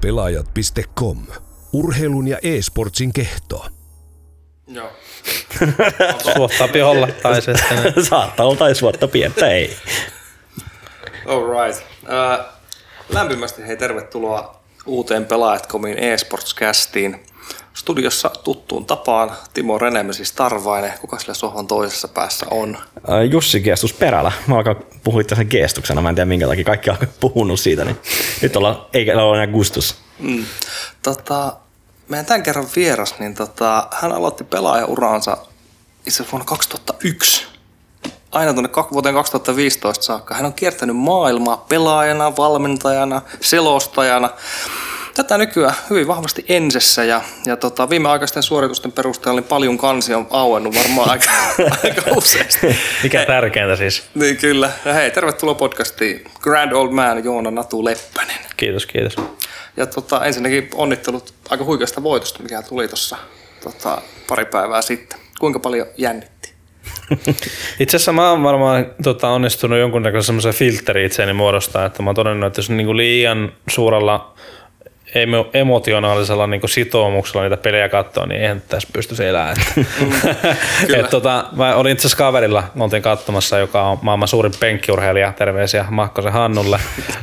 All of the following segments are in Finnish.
Pelaajat.com. Urheilun ja e-sportsin kehto. Joo. Suottaa piholla tai se, Saattaa olla tai suotta pientä, ei. Alright. Uh, lämpimästi hei tervetuloa uuteen Pelaajat.comin eSports-kästiin. Studiossa tuttuun tapaan Timo Renemesis Tarvainen. Kuka sillä sohvan toisessa päässä on? Jussi Geestus Perälä. Mä alkan puhua tässä geestuksena. Mä en tiedä minkä takia kaikki on puhunut siitä. Niin nyt ollaan, eikä ole enää gustus. Mm. Tota, meidän tämän kerran vieras, niin tota, hän aloitti pelaajauransa itse vuonna 2001. Aina tuonne vuoteen 2015 saakka. Hän on kiertänyt maailmaa pelaajana, valmentajana, selostajana. Tätä nykyään hyvin vahvasti ensessä ja, ja tota, viimeaikaisten suoritusten perusteella niin paljon kansi on auennut varmaan aika, aika useasti. mikä tärkeintä siis. Niin kyllä. Ja hei, tervetuloa podcastiin Grand Old Man Joona Natu Leppänen. Kiitos, kiitos. Ja tota, ensinnäkin onnittelut aika huikeasta voitosta, mikä tuli tuossa tota, pari päivää sitten. Kuinka paljon jännitti? Itse asiassa mä oon varmaan tota, onnistunut jonkunnäköisen semmoisen filteri itseäni muodostaa, että mä oon todennut, että jos niinku liian suurella emo- emotionaalisella niinku sitoumuksella niitä pelejä katsoo, niin eihän tässä pystyisi elämään. kyllä. Et, tota, mä olin itse asiassa kaverilla, me oltiin katsomassa, joka on maailman suurin penkkiurheilija, terveisiä Mahkosen Hannulle,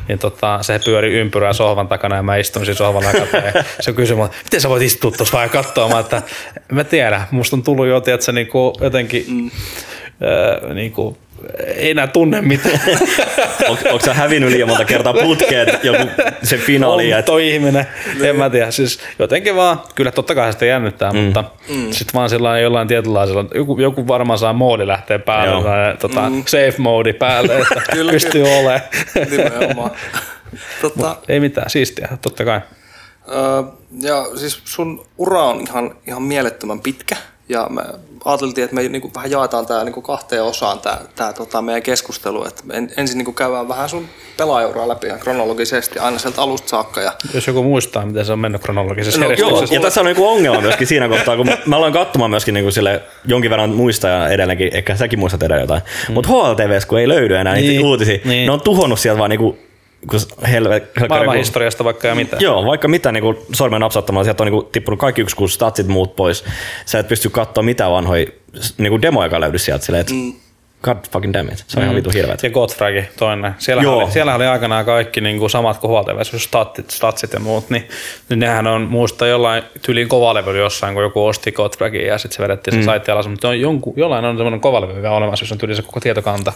niin tota, se pyöri ympyrää sohvan takana ja mä istuin siinä sohvalla ja se kysyi mulle, miten sä voit istua tuossa vaan katsoa, mä, että mä tiedän, musta on tullut jo, tiedätkö, niinku, jotenkin mm. öö, niinku, ei enää tunne mitään. On, onko sä hävinnyt liian monta kertaa putkeen joku se finaali? on että toi ihminen. En mä tiedä. Siis jotenkin vaan, kyllä totta kai sitä jännittää, mm. mutta mm. sitten vaan sillä jollain tietynlaisella, joku, joku varmaan saa moodi lähteä päälle, Joo. tai tota, mm. safe mode päälle, että Kyllä, pystyy olemaan. Nimenomaan. tota, Ei mitään, siistiä, totta kai. öö, ja siis sun ura on ihan, ihan mielettömän pitkä. Ja me ajateltiin, että me niinku vähän jaetaan tämä niinku kahteen osaan tämä tää, tota, meidän keskustelu. Et en, ensin niinku käydään vähän sun pelaajauraa läpi ihan kronologisesti aina sieltä alusta saakka. Ja Jos joku muistaa, miten se on mennyt kronologisessa No, joo, ja tässä on niinku ongelma myöskin siinä kohtaa, kun mä aloin katsomaan myöskin niinku sille jonkin verran muistaa ja edelleenkin, ehkä säkin muistat edelleen jotain. Mm. Mutta HLTVs, kun ei löydy enää niitä Niin, uutisia, niin. ne on tuhonnut sieltä vaan niinku, kun helve, Maailman historiasta vaikka ja mitä. Joo, vaikka mitä niin sormen napsauttamalla, sieltä on niin tippunut kaikki yksi kuusi statsit muut pois. Sä et pysty katsoa mitään vanhoja niin demoja löydy sieltä silleen, että mm. God fucking damn it. Se on ihan vitu hirveet. Ja Godfragi toinen. Siellä oli, siellä oli aikanaan kaikki niin kuin samat kuin huoltavissa, statsit, statsit ja muut, niin, niin nehän on muista jollain tyyliin kovalevy jossain, kun joku osti Godfragin ja sitten se vedettiin se mm. saitti alas, mutta on jonkun, jollain on semmoinen kovalevy vielä olemassa, jos on tyyliin se koko tietokanta.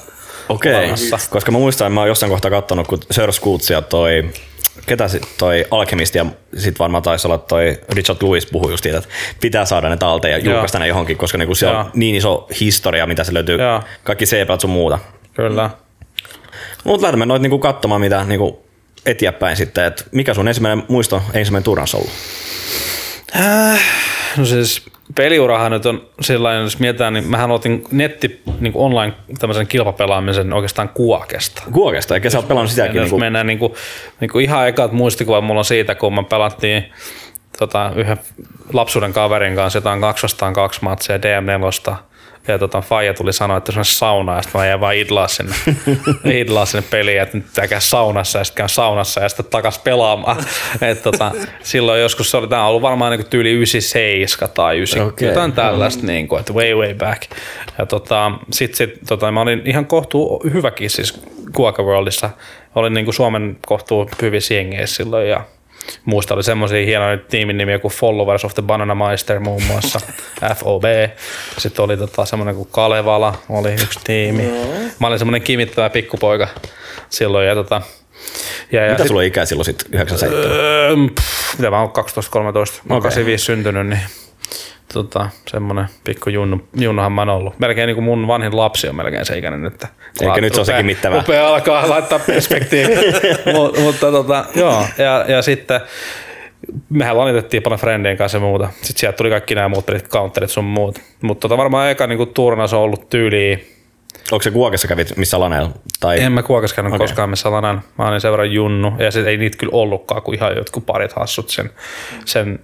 Okei, olemassa. koska mä muistan, että mä oon jossain kohtaa katsonut, kun Sir Scoots ja toi ketä sit, toi Alchemist ja sit varmaan taisi olla toi Richard Lewis puhui just siitä, että pitää saada ne talteen ja julkaista ne johonkin, koska niinku se Joo. on niin iso historia, mitä se löytyy, Joo. kaikki CPat sun muuta. Kyllä. Mutta lähdemme noit niinku katsomaan, mitä niinku eteenpäin sitten, että mikä sun ensimmäinen muisto, ensimmäinen turnaus ollut? No siis peliurahan nyt on sellainen, jos mietitään, niin mähän aloitin netti niin kuin online tämmöisen kilpapelaamisen oikeastaan kuokesta. Kuokesta, eikä sä oot pelannut sitäkin. Jos Niinku, mennään niin kuin, niin kuin ihan ekat muistikuvat mulla on siitä, kun me pelattiin tota, yhden lapsuuden kaverin kanssa jotain 2 vastaan 2 matseja DM4. Ja tota, Faija tuli sanoa, että se on sauna, ja sitten mä jäin vaan idlaa sinne, idlaa sinne peliin, että nyt pitää käydä saunassa, ja sitten käyn saunassa, ja sitten takas pelaamaan. Et, tota, silloin joskus se oli, tämä on ollut varmaan niin tyyli 97 tai 9, Okei. okay. jotain tällaista, niin kuin, että way way back. Ja tota, sitten sit, tota, mä olin ihan kohtuu hyväkin siis Kuoka Worldissa. Olin niin kuin Suomen kohtuu hyvissä jengeissä silloin, ja Muista oli semmoisia hienoja tiimin nimiä kuin Followers of the Banana Meister muun muassa, FOB. Sitten oli tota semmoinen kuin Kalevala, oli yksi tiimi. Mä olin semmoinen kimittävä pikkupoika silloin. Ja tota, ja, ja mitä sit- sulla oli ikää silloin sit 97? Öö, pff, mitä mä oon 12-13, mä oon Okei. 85 syntynyt, niin tota, semmonen pikku junnu, junnuhan mä oon ollut. Melkein niin kuin mun vanhin lapsi on melkein se ikäinen nyt. Eikä nyt se ole sekin mittävää. Upea alkaa laittaa perspektiiviin. Mut, mutta tota, joo, ja, ja sitten mehän lanitettiin paljon friendien kanssa ja muuta. Sitten sieltä tuli kaikki nämä muut pelit, counterit sun muut. Mutta tota, varmaan eka niin turnaus on ollut tyyliin Onko se Kuokessa kävit missä laneella? Tai... en mä kuokas käynyt okay. koskaan missä lanan. Mä olin sen verran junnu. Ja sit ei niitä kyllä ollutkaan kuin ihan jotkut parit hassut sen, sen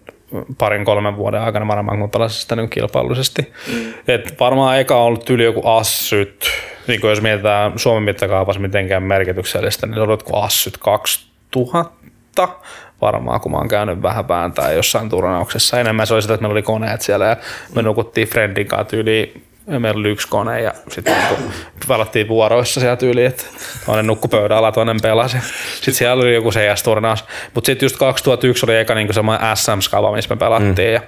parin kolmen vuoden aikana varmaan, kun pelasin sitä niin kilpailullisesti. Mm. Et varmaan eka on ollut yli joku assyt, niin kuin jos mietitään Suomen mittakaavassa mitenkään merkityksellistä, niin se on ollut assyt 2000 vuotta varmaan, kun mä oon käynyt vähän vääntää jossain turnauksessa. Enemmän se oli sitä, että meillä oli koneet siellä ja me nukuttiin friendin kanssa tyyliin ja meillä oli yksi kone ja sitten niinku pelattiin vuoroissa sieltä yli, että toinen nukkui pöydän alla, toinen pelasi. Sitten siellä oli joku CS-turnaus. Mutta sitten just 2001 oli eka niinku semmoinen SM-skava, missä me pelattiin mm. ja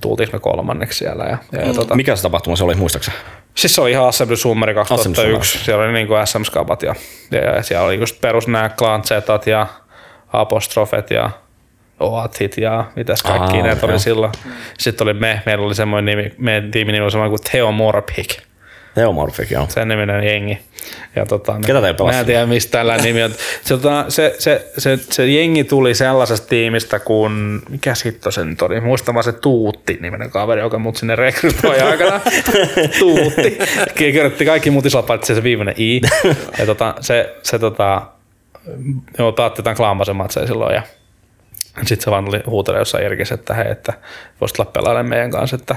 tultiin me kolmanneksi siellä. Ja, ja, ja tota, Mikä se tapahtuma se oli, muistaaksä? Siis se oli ihan Assembly Summeri Assembly 2001. Siellä oli niinku SM-skabat ja, ja, ja, siellä oli just perus nämä Clan ja apostrofet ja Oathit ja mitäs kaikki Aa, ne oli silloin. Sitten oli me, meillä oli semmoinen nimi, meidän tiimin nimi oli semmoinen kuin Theo Morpik, Theomorphic, joo. sen niminen jengi. Ja tota, Ketä teillä pelasi Mä en tiedä mistä tällä nimi on. Se, tota, se, se, se, se, jengi tuli sellaisesta tiimistä kuin, mikä sitten se nyt oli, muistan vaan se Tuutti niminen kaveri, joka mut sinne rekrytoi aikana. Tuutti. Kirjoitti kaikki muut isot paitsi se viimeinen I. Ja tota, se, se tota, joo, taatti jotain klaampasen matseja silloin ja sitten se vaan oli huutele jossain Irkissä, että hei, että voisit tulla pelailemaan meidän kanssa, että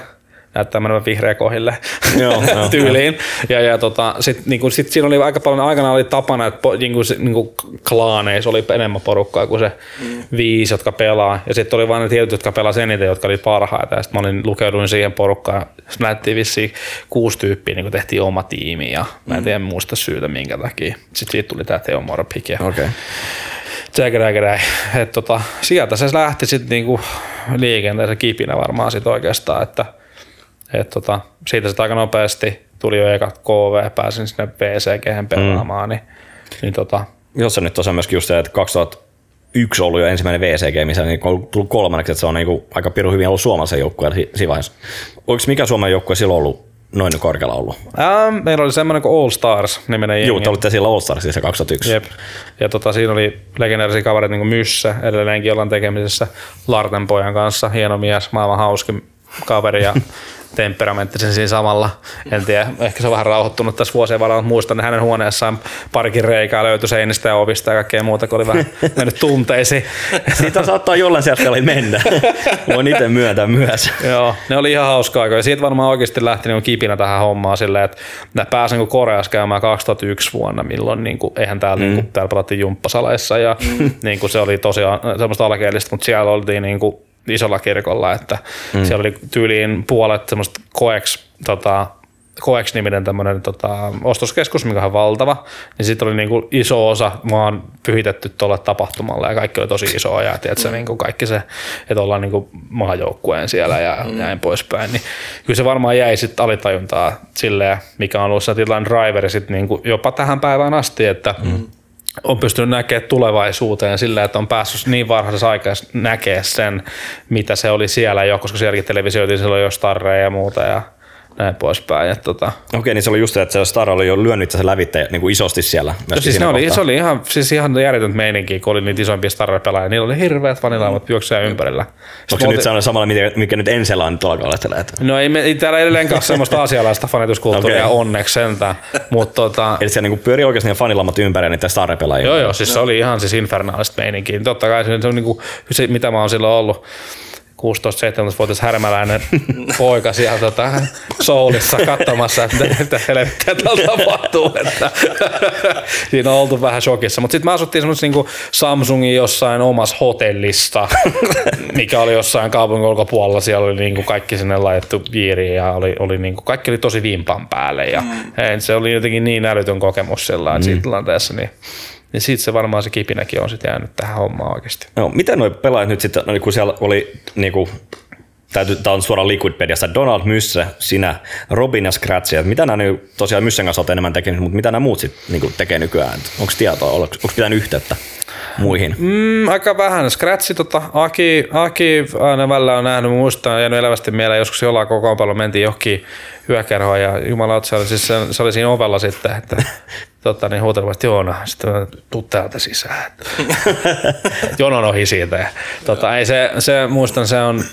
näyttää menevän vihreä kohille Joo, joo, tyyliin. Ja, ja tota, sitten niinku, sit siinä oli aika paljon, aikana oli tapana, että niinku, niinku, klaaneissa oli enemmän porukkaa kuin se mm. viisi, jotka pelaa. Ja sitten oli vain ne tietyt, jotka pelasivat eniten, jotka oli parhaita. Ja sitten mä olin, lukeuduin siihen porukkaan. Sitten näyttiin vissiin kuusi tyyppiä, niin tehtiin oma tiimi ja mä en tiedä muista syytä minkä takia. Sitten siitä tuli tämä Theo Morpik Okei. Okay. Tsäkäräkäräi. Et tota, sieltä se lähti sitten niinku liikenteeseen kipinä varmaan sit oikeastaan, että et tota, siitä sitten aika nopeasti tuli jo eka KV, pääsin sinne VCG pelaamaan, mm. niin, niin tota, Jos se nyt tosiaan myöskin just se, että 2001 ollut jo ensimmäinen VCG, missä niin on tullut kolmanneksi, että se on niin aika pirun hyvin ollut suomalaisen joukkueen si- siinä vaiheessa. Oliko mikä Suomen joukkue silloin ollut noin korkealla ollut? ää, meillä oli semmoinen kuin All Stars niminen jengi. Joo, te olitte siellä All Starsissa 2001. Jep. Ja tota, siinä oli legendaarisia kavereita niin kuin Myssä, edelleenkin ollaan tekemisessä Larten pojan kanssa, hieno mies, maailman hauskin kaveri ja temperamenttisen siinä samalla. En tiedä, ehkä se on vähän rauhoittunut tässä vuosien varrella, mutta muistan hänen huoneessaan parikin reikää löytyi seinistä ja ovista ja kaikkea muuta, kun oli vähän mennyt tunteisiin. Siitä saattaa jollain sieltä mennä. Voin itse myöntää myös. Joo, ne oli ihan hauskaa aikoja. Siitä varmaan oikeasti lähti niin kipinä tähän hommaan silleen, että pääsin niin Koreassa käymään 2001 vuonna, milloin niin kuin, eihän täällä, mm. niin kuin, täällä pelattiin jumppasaleissa ja mm. niin kuin, se oli tosiaan semmoista alkeellista, mutta siellä oltiin niin kuin, isolla kirkolla, että mm. siellä oli tyyliin puolet semmoista koeks, tota, Koex-niminen tämmöinen tota, ostoskeskus, mikä on valtava, niin sitten oli niinku iso osa vaan pyhitetty tuolle tapahtumalle ja kaikki oli tosi isoa ja tiedätkö, mm. niinku kaikki se, että ollaan niinku maajoukkueen siellä ja mm. näin poispäin, niin kyllä se varmaan jäi sitten alitajuntaa silleen, mikä on ollut se tilanne driveri sit niinku jopa tähän päivään asti, että mm on pystynyt näkemään tulevaisuuteen sillä, että on päässyt niin varhaisessa aikaa näkemään sen, mitä se oli siellä jo, koska sielläkin televisioitiin silloin jo starreja ja muuta ja näin poispäin. Ja tota, Okei, niin se oli just se, että se Star oli jo lyönyt se lävitte niin kuin isosti siellä. No siis ne oli, se oli ihan, siis ihan järjetöntä meininkiä, kun oli niitä isompia starre-pelaajia. Niillä oli hirveät vanilaamat juoksuja ympärillä. Onko se nyt sellainen samalla, mikä, mikä nyt Ensela on tuolla kaudella? Että... No ei, me, ei täällä edelleenkaan semmoista asialaista fanituskulttuuria Okei. onneksi sentään, mutta tota, Eli siellä niin pyörii oikeasti ne fanilammat ympärillä niitä Star-pelaajia. Joo, joo, siis se oli ihan siis infernaalista meininkiä. Totta kai se, se on niinku, se, mitä mä oon silloin ollut, 16-17-vuotias härmäläinen poika siellä tota, Soulissa katsomassa, että mitä- helvettiä täällä tapahtuu. Että, siinä on oltu vähän shokissa. Mutta sitten me asuttiin semmoisessa niinku Samsungin jossain omassa hotellissa, mikä oli jossain kaupungin ulkopuolella. Siellä oli niinku kaikki sinne laitettu viiriin ja oli, oli niinku, kaikki oli tosi vimpan päälle. Ja, mm. Se oli jotenkin niin älytön kokemus sillä mm. siinä tilanteessa. Niin, niin siitä se varmaan se kipinäkin on sitten jäänyt tähän hommaan oikeasti. Joo, miten nuo pelaajat nyt sitten, no, kun siellä oli niinku, tämä on suoraan Liquidpediasta, Donald Mysse, sinä, Robin ja Scratch, että mitä nämä nyt, tosiaan Myssen kanssa olet enemmän tekemistä, mutta mitä nämä muut sitten niinku tekee nykyään? Onko tietoa, onko pitänyt yhteyttä muihin? Mm, aika vähän. Scratchi, tota, Aki, Aki aina välillä on nähnyt, muistan, jäänyt elävästi mieleen, joskus jollain kokoonpanolla mentiin johonkin yökerhoon ja jumala, se oli, siis, se, se oli siinä ovella sitten, että totta, niin huutelivasti Joona, sitten mä, tuu täältä sisään. Jonon ohi siitä. Ja, tota, ei se, se, muistan, se on,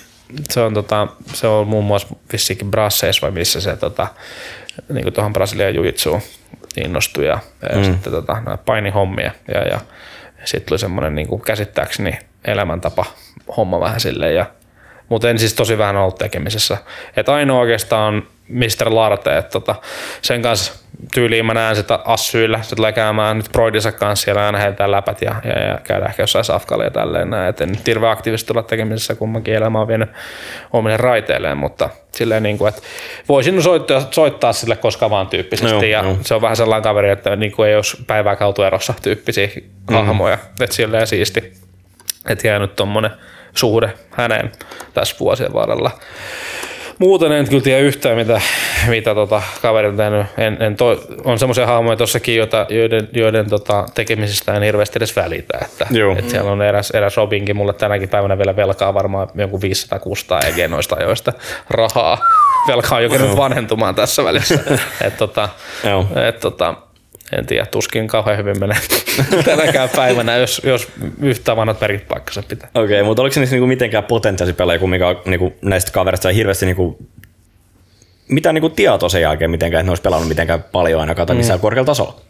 se on, tota, se on muun muassa vissiinkin Brasseissa vai missä se tota, niin kuin tuohon Brasilian jujitsuun innostui ja, ja mm. sitten tota, painihommia ja, ja sitten tuli semmoinen niin kuin käsittääkseni elämäntapa homma vähän silleen ja mutta en siis tosi vähän ollut tekemisessä. Et ainoa oikeastaan Mr. Larte, että tota, sen kanssa tyyliin mä näen sitä Assyillä, se tulee käymään nyt Broidissa kanssa siellä aina heiltä läpät ja, ja, ja käydään ehkä jossain safkalla ja tälleen näin. Et en nyt hirveän aktiivisesti olla tekemisessä kummankin elämä on vienyt omille raiteilleen, mutta silleen niin kuin, että voisin soittaa, soittaa sille koska vaan tyyppisesti No, ja no. se on vähän sellainen kaveri, että niin kuin ei olisi päivää erossa tyyppisiä Mm. hahmoja, että silleen siisti, että jäänyt tommonen suhde häneen tässä vuosien varrella. Muuten en kyllä tiedä yhtään, mitä, mitä tota, kaveri on tehnyt. En, en toi, on semmoisia hahmoja tossakin, joita, joiden, joiden tota, tekemisistä en hirveästi edes välitä. Että, Joo. että siellä on eräs, eräs Robinkin, mulle tänäkin päivänä vielä velkaa varmaan jonkun 500-600 EG noista ajoista rahaa. Velka on jo vanhentumaan tässä välissä. et, tota, et, tota, en tiedä, tuskin kauhean hyvin menee tänäkään päivänä, jos, jos yhtään vanhat merkit paikkansa pitää. Okei, okay, mutta oliko se niissä niinku mitenkään potentiaalisia pelaajia, kun mikä on niinku näistä kavereista ei hirveästi niinku, mitään niinku tietoa sen jälkeen mitenkään, että ne olisi pelannut mitenkään paljon ainakaan tai missään mm. korkealla tasolla.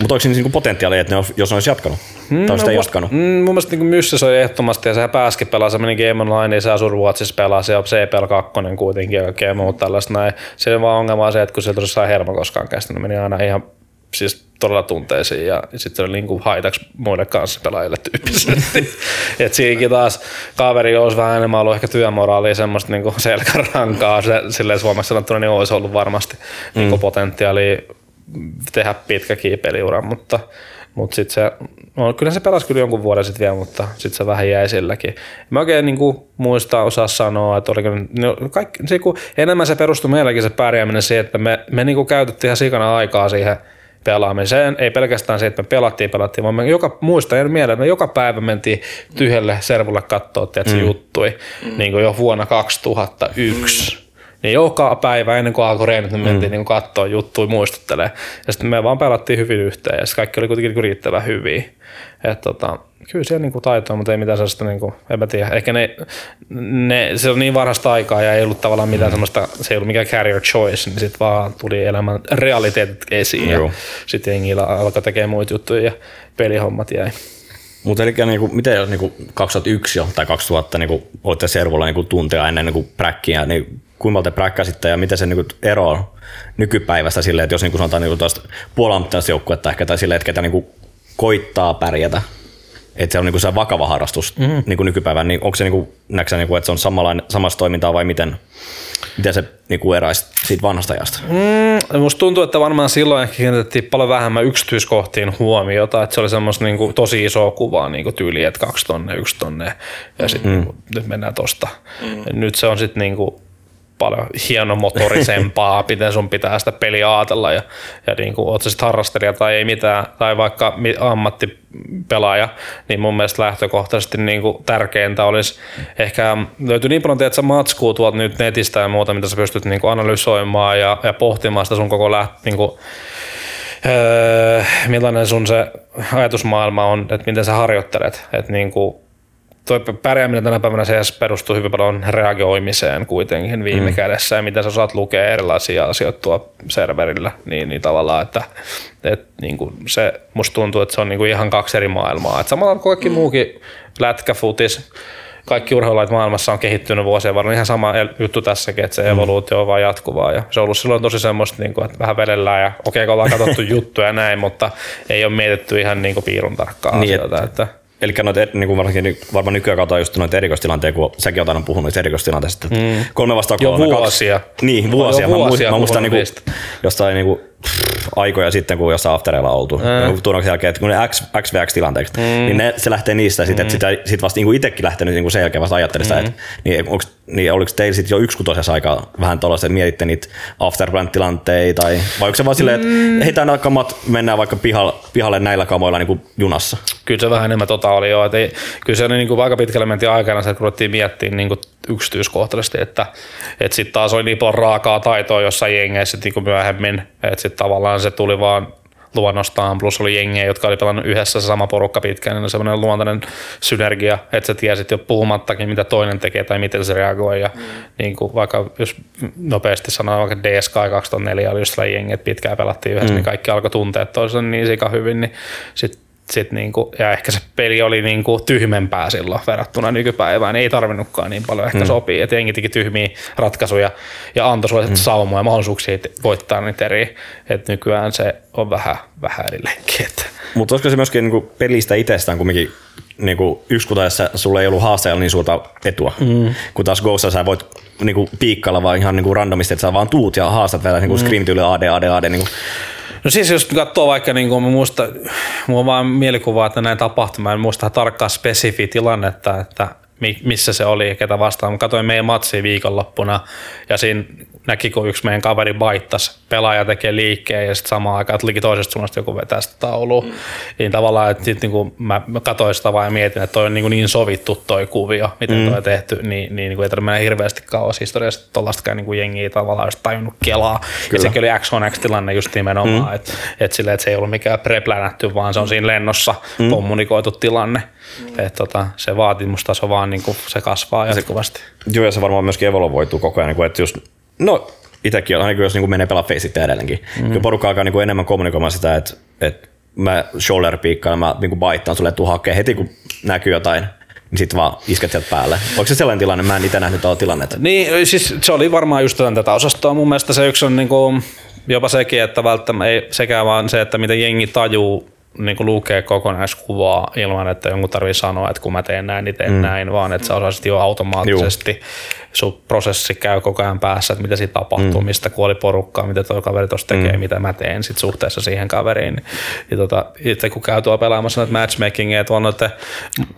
Mutta onko siinä niinku potentiaalia, että ne on, jos ne olisi jatkanut? Mm, tai no, jatkanut? Mm, mun mielestä niin Myssä soi ehdottomasti ja sehän pääskin pelaa, se meni Game Online, se asui Ruotsissa pelaa, se on CPL 2 kuitenkin ja kaikkea muuta tällaista näin. Se vaan ongelma on se, että kun sieltä tosiaan hermo koskaan kestänyt, meni aina ihan siis todella tunteisiin ja sitten se oli niin kuin haitaksi muille kanssa pelaajille tyyppisesti. Et siinäkin taas kaveri olisi vähän enemmän ollut ehkä työmoraalia semmoista niin kuin selkärankaa, se, silleen suomeksi sanottuna niin olisi ollut varmasti mm. niin kuin potentiaalia tehdä pitkäkin peliura, mutta, mutta sitten se, no, kyllä se pelasi kyllä jonkun vuoden sitten vielä, mutta sitten se vähän jäi silläkin. Mä oikein niin kuin, muista osaa sanoa, että oliko, no, kaikki, se, kun enemmän se perustui meilläkin se pärjääminen siihen, että me, me niin kuin käytettiin ihan sikana aikaa siihen pelaamiseen. Ei pelkästään se, että me pelattiin, pelattiin, vaan me joka, muistan en mieleen, että me joka päivä mentiin tyhjelle servulle katsoa, että se juttui, mm. niin kuin jo vuonna 2001. Mm. Niin joka päivä ennen kuin alkoi reenit, niin mentiin mm. niin katsoa juttuja, muistuttelee. Ja sitten me vaan pelattiin hyvin yhteen ja kaikki oli kuitenkin niinku riittävän hyviä. Et tota, kyllä siellä niinku taitoa, mutta ei mitään sellaista, niinku, en mä tiedä. Ehkä ne, ne, se on niin varhaista aikaa ja ei ollut tavallaan mitään mm. semmoista, se ei ollut mikään carrier choice, niin sitten vaan tuli elämän realiteetit esiin Joo. ja sitten jengillä alkoi tekemään muita juttuja ja pelihommat jäi. Mutta eli niinku, miten jos niinku 2001 jo tai 2000 niinku, olitte servulla niinku tunteja ennen niinku präkkiä, niin kuinka te präkkäsitte ja miten se niinku eroaa nykypäivästä silleen, että jos niinku sanotaan niinku tuosta puolammattilaista joukkuetta ehkä tai silleen, että ketä niinku koittaa pärjätä, että se on niinku se vakava harrastus mm. niinku nykypäivän, niin onko se niinku, näetkö sä niinku, että se on samanlainen, samasta toimintaa vai miten, miten se niinku eroaisi siitä vanhasta ajasta? Mm, musta tuntuu, että varmaan silloin ehkä kiinnitettiin paljon vähemmän yksityiskohtiin huomiota, että se oli semmoista niinku tosi isoa kuvaa niinku tyyliä, että kaksi tonne, yksi tonne ja sitten mm. niinku, nyt mennään tosta. Mm. Nyt se on sitten niinku paljon hienomotorisempaa, miten sun pitää sitä peliä ajatella ja, ja niin kuin, oot sä sitten harrastelija tai ei mitään, tai vaikka ammattipelaaja, niin mun mielestä lähtökohtaisesti niin kuin tärkeintä olisi ehkä löytyy niin paljon tiedät, sä matskuu tuolta nyt netistä ja muuta, mitä sä pystyt niin kuin analysoimaan ja, ja pohtimaan sitä sun koko läht, niin kuin, öö, millainen sun se ajatusmaailma on, että miten sä harjoittelet, että niin kuin, toi pärjääminen tänä päivänä se perustuu hyvin paljon reagoimiseen kuitenkin viime mm. kädessä ja miten sä osaat lukea erilaisia asioita tuolla serverillä, niin, niin tavallaan, että, että niin kuin se, musta tuntuu, että se on niin kuin ihan kaksi eri maailmaa. Että samalla kuin kaikki mm. muukin lätkä, futis, kaikki urheilulait maailmassa on kehittynyt vuosien varrella. Ihan sama juttu tässäkin, että se evoluutio on vaan jatkuvaa. Ja se on ollut silloin tosi semmoista, niin kuin, että vähän vedellään ja okei, okay, ollaan katsottu juttuja ja näin, mutta ei ole mietitty ihan niin kuin piirun tarkkaa Niin, asioita. Että, Eli noita, niin kuin varsinkin varmaan nykyään katsotaan just noita erikoistilanteita, kun säkin oot aina puhunut niistä erikoistilanteista. Mm. Kolme vastaan Jo kolme. vuosia. Kaksi, niin, vuosia. Jo mä, vuosia muistan, mä muistan niin niistä. jostain niin kuin, aikoja sitten, kun jossain aftereilla on oltu. Mm. Turnauksen jälkeen, että kun ne X, XVX-tilanteeksi, mm. niin ne, se lähtee niistä, sit, että sitä, sit vasta niin itsekin lähtenyt niin sen jälkeen vasta ajattelin sitä, että niin, onks, niin oliko teillä sitten jo yksikutoisessa aikaa vähän tuollaista, että mietitte niitä afterplant-tilanteita, tai vai onko se vaan silleen, että heitään nämä kamat, mennään vaikka pihalle, pihalle näillä kamoilla niin kuin junassa? kyllä se vähän enemmän tota oli jo. Et ei, kyllä se niin kuin aika pitkälle mentiin aikana, että ruvettiin miettimään niin kuin yksityiskohtaisesti, että, että sitten taas oli niin paljon raakaa taitoa jossain jengeissä niin kuin myöhemmin, että sitten tavallaan se tuli vaan luonnostaan, plus oli jengejä, jotka oli pelannut yhdessä se sama porukka pitkään, niin semmoinen luontainen synergia, että sä tiesit jo puhumattakin, mitä toinen tekee tai miten se reagoi. Ja mm. niin kuin vaikka jos nopeasti sanoo, vaikka DSK 2004 oli just jengi, että pitkään pelattiin yhdessä, mm. niin kaikki alkoi tuntea toisen niin sika hyvin, niin sitten sit niinku, ja ehkä se peli oli niinku tyhmempää silloin verrattuna nykypäivään. Ei tarvinnutkaan niin paljon ehkä mm. sopii. Että jengi teki tyhmiä ratkaisuja ja antoi sulle mm. saumoja ja mahdollisuuksia voittaa niitä eri. Että nykyään se on vähän, vähän eri leikki. Että. Mutta olisiko se myöskin niinku pelistä itsestään kumminkin niinku ykskutaessa sulla ei ollut haasteella niin suurta etua, mm. kun taas Ghosta sä voit niinku piikkalla vaan ihan niinku randomisti, että sä vaan tuut ja haastat vielä niinku mm. scream AD, AD, AD. Niinku. No siis jos katsoo vaikka, niin kuin muista, mulla on vaan mielikuva, että näin tapahtui, mä en muista tarkkaa spesifiä tilannetta, että missä se oli ja ketä vastaan. Mä katsoin meidän matsia viikonloppuna ja siinä näki, kun yksi meidän kaveri baittas, pelaaja tekee liikkeen ja sitten samaan aikaan tulikin toisesta suunnasta joku vetää sitä taulua. Mm. Niin tavallaan, että sit, niin kuin mä, mä katsoin sitä vaan ja mietin, että toi on niin, niin sovittu toi kuvio, miten mm. toi on tehty, niin, niin, niin ei tarvitse mennä hirveästi kauas historiasta, tuollaistakaan niin jengiä tavallaan olisi tajunnut kelaa. Kyllä. Ja sekin oli X1X-tilanne just nimenomaan, mm. että et sille, että se ei ollut mikään preplänätty, vaan se on siinä lennossa mm. kommunikoitu tilanne. Mm. Että tota, se vaatimustaso vaan niin kuin, se kasvaa jatkuvasti. Joo, ja se varmaan myöskin evolvoituu koko ajan, niin että just No itsekin on, ainakin jos niin menee pelaa Faceit edelleenkin. Mm. Kyllä porukka alkaa niin enemmän kommunikoimaan sitä, että, että mä shoulder piikkaan, mä niin baittaan sulle, että hakee heti kun näkyy jotain, niin sitten vaan isket sieltä päälle. Onko se sellainen tilanne? Mä en itse nähnyt tuolla tilannetta. Niin, siis se oli varmaan just tätä osastoa. Mun mielestä se yksi on niin kuin, jopa sekin, että välttämättä ei sekään vaan se, että miten jengi tajuu niin kuin lukee kokonaiskuvaa ilman, että jonkun tarvii sanoa, että kun mä teen näin, niin teen mm. näin, vaan että sä osaisit jo automaattisesti Juh sun prosessi käy koko ajan päässä, että mitä siitä tapahtuu, mm. mistä kuoli porukkaa, mitä tuo kaveri tuossa tekee, mm. mitä mä teen sit suhteessa siihen kaveriin. Ja tota, itse kun käy tuolla pelaamassa näitä matchmakingia, että on noiden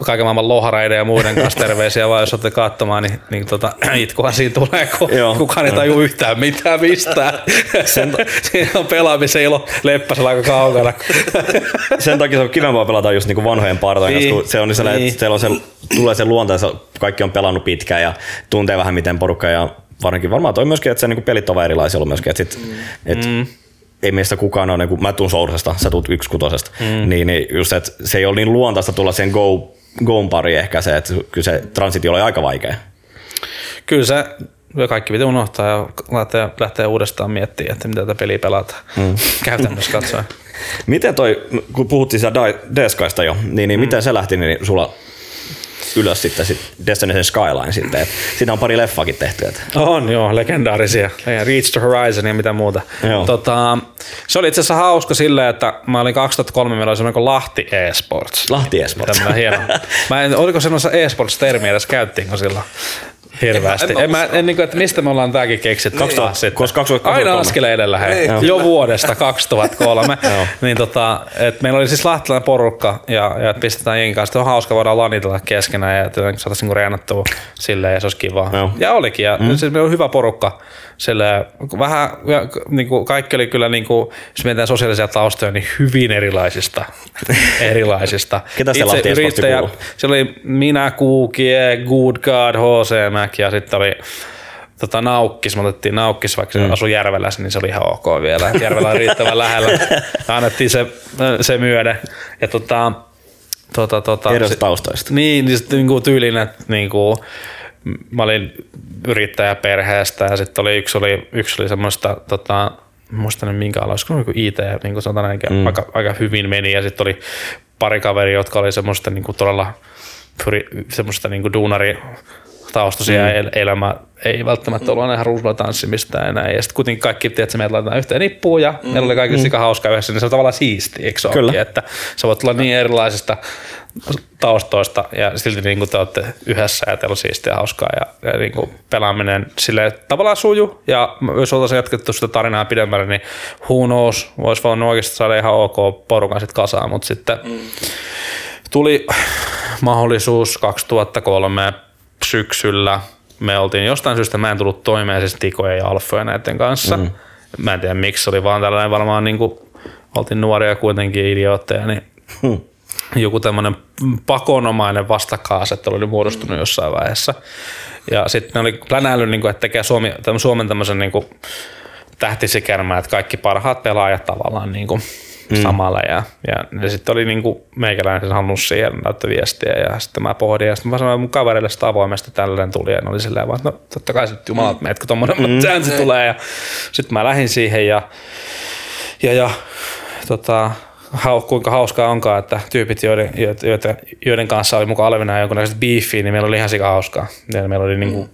kaiken maailman lohareiden ja muiden kanssa terveisiä, vaan jos olette katsomaan, niin, niin tota, itkuhan siinä tulee, kun Joo. kukaan ei taju yhtään mitään mistään. Sen siinä on pelaamisen ilo leppäsellä aika kaukana. Sen takia se on kivempaa pelata just niinku vanhojen partojen niin. kanssa, se on, niin niin. että on se, tulee se luontaisa, kaikki on pelannut pitkään ja tuntee vähän miten porukka ja varsinkin varmaan toi myöskin, että se niin pelit on erilaisia ollut myöskin, että sit, mm. et, mm ei meistä kukaan ole, niin kuin, mä tuun Soursesta, sä tuut kutosesta, mm. niin, niin just, että se ei ole niin luontaista tulla sen go, goon pari ehkä se, että kyllä se transitio oli aika vaikea. Kyllä se kaikki pitää unohtaa ja lähteä, lähteä uudestaan miettimään, että mitä tätä peliä pelataan mm. käytännössä katsoen. miten toi, kun puhuttiin siellä Deskaista jo, niin, niin mm. miten se lähti niin sulla ylös sitten sit Destination Skyline sitten. Et siinä on pari leffakin tehty. Et. On joo, legendaarisia. Reach to Horizon ja mitä muuta. Tota, se oli itse asiassa hauska silleen, että mä olin 2003, meillä oli semmoinen kuin Lahti Esports. Lahti Esports. hieno. Mä en, oliko semmoista esports-termiä edes käyttiinkö silloin? Hirveästi. En, en, en, mä, en, niin kuin, että mistä me ollaan tämäkin keksitty. 2000, sitten. Koska 2003. Aina askeleen edellä hei. Ei, jo vuodesta 2003. niin tota, et meillä oli siis lahtilainen porukka ja, ja pistetään jenkin kanssa. On hauska voidaan lanitella keskenään ja saataisiin niinku reenattua silleen ja se olisi kiva. Joo. Ja olikin. Ja mm. siis meillä oli hyvä porukka sille vähän, niin kuin kaikki oli kyllä, niin kuin, jos mietitään sosiaalisia taustoja, niin hyvin erilaisista. erilaisista. Ketä se Itse yrittäjä, se oli minä, Kuukie, Good God, H.C. Mac ja sitten oli tota, Naukkis, me otettiin Naukkis, vaikka se mm. asui Järvelässä, niin se oli ihan ok vielä. Järvelä on riittävän lähellä. Annettiin se, se myöde. Ja tota, tota, tota, taustoista. Niin, niin sitten niin tyylin, että niin kuin, mä olin yrittäjäperheestä ja sitten oli yksi oli, yksi oli semmoista tota, muista nyt minkä ala, olisiko joku IT, niin kuin sanotaan mm. aika, aika, hyvin meni ja sitten oli pari kaveri, jotka oli semmoista niin kuin todella semmoista niin kuin duunari taustaisia mm. El- elämä ei välttämättä ollut aina ihan ruusulla tanssimista ja näin. Ja sitten kuitenkin kaikki, että meidät laitetaan yhteen nippuun ja mm. meillä oli kaikille mm. hauska yhdessä, niin se on tavallaan siisti, eikö se Kyllä. Että sä voit tulla niin erilaisista taustoista ja silti niin kuin te olette yhdessä ja teillä on siistiä ja hauskaa ja, ja niin kuin pelaaminen sille tavallaan suju ja jos oltaisiin jatkettu sitä tarinaa pidemmälle, niin who knows, voisi vaan oikeasti saada ihan ok porukan sitten kasaan, mutta sitten mm. tuli mahdollisuus 2003 syksyllä. Me oltiin jostain syystä, mä en tullut toimeen siis tikoja ja alfoja näiden kanssa. Mm. Mä en tiedä miksi, oli vaan tällainen varmaan niin kuin, oltiin nuoria kuitenkin idiootteja, niin mm. Joku tämmöinen pakonomainen vastakkainasettelu oli muodostunut jossain vaiheessa. Ja sitten ne oli plänäillyt, niin kuin, että tekee Suomi, Suomen tämmöisen niin kuin, tähtisikärmää, että kaikki parhaat pelaajat tavallaan niin kuin, mm. samalla. Ja, ja, ja sitten oli niinku meikäläinen halunnut siihen näyttää viestiä ja sitten mä pohdin ja sitten mä sanoin mun kaverille sitä avoimesti tällainen tuli ja ne oli silleen vaan, että no totta kai sitten jumalat mm. kun tommonen mm. chance tulee ja sitten mä lähdin siihen ja, ja, ja tota, hau, kuinka hauskaa onkaan, että tyypit, joiden, joiden, joiden kanssa oli mukaan olevina jonkunlaiset beefiä, niin meillä oli ihan sika hauskaa. Ja meillä oli niinku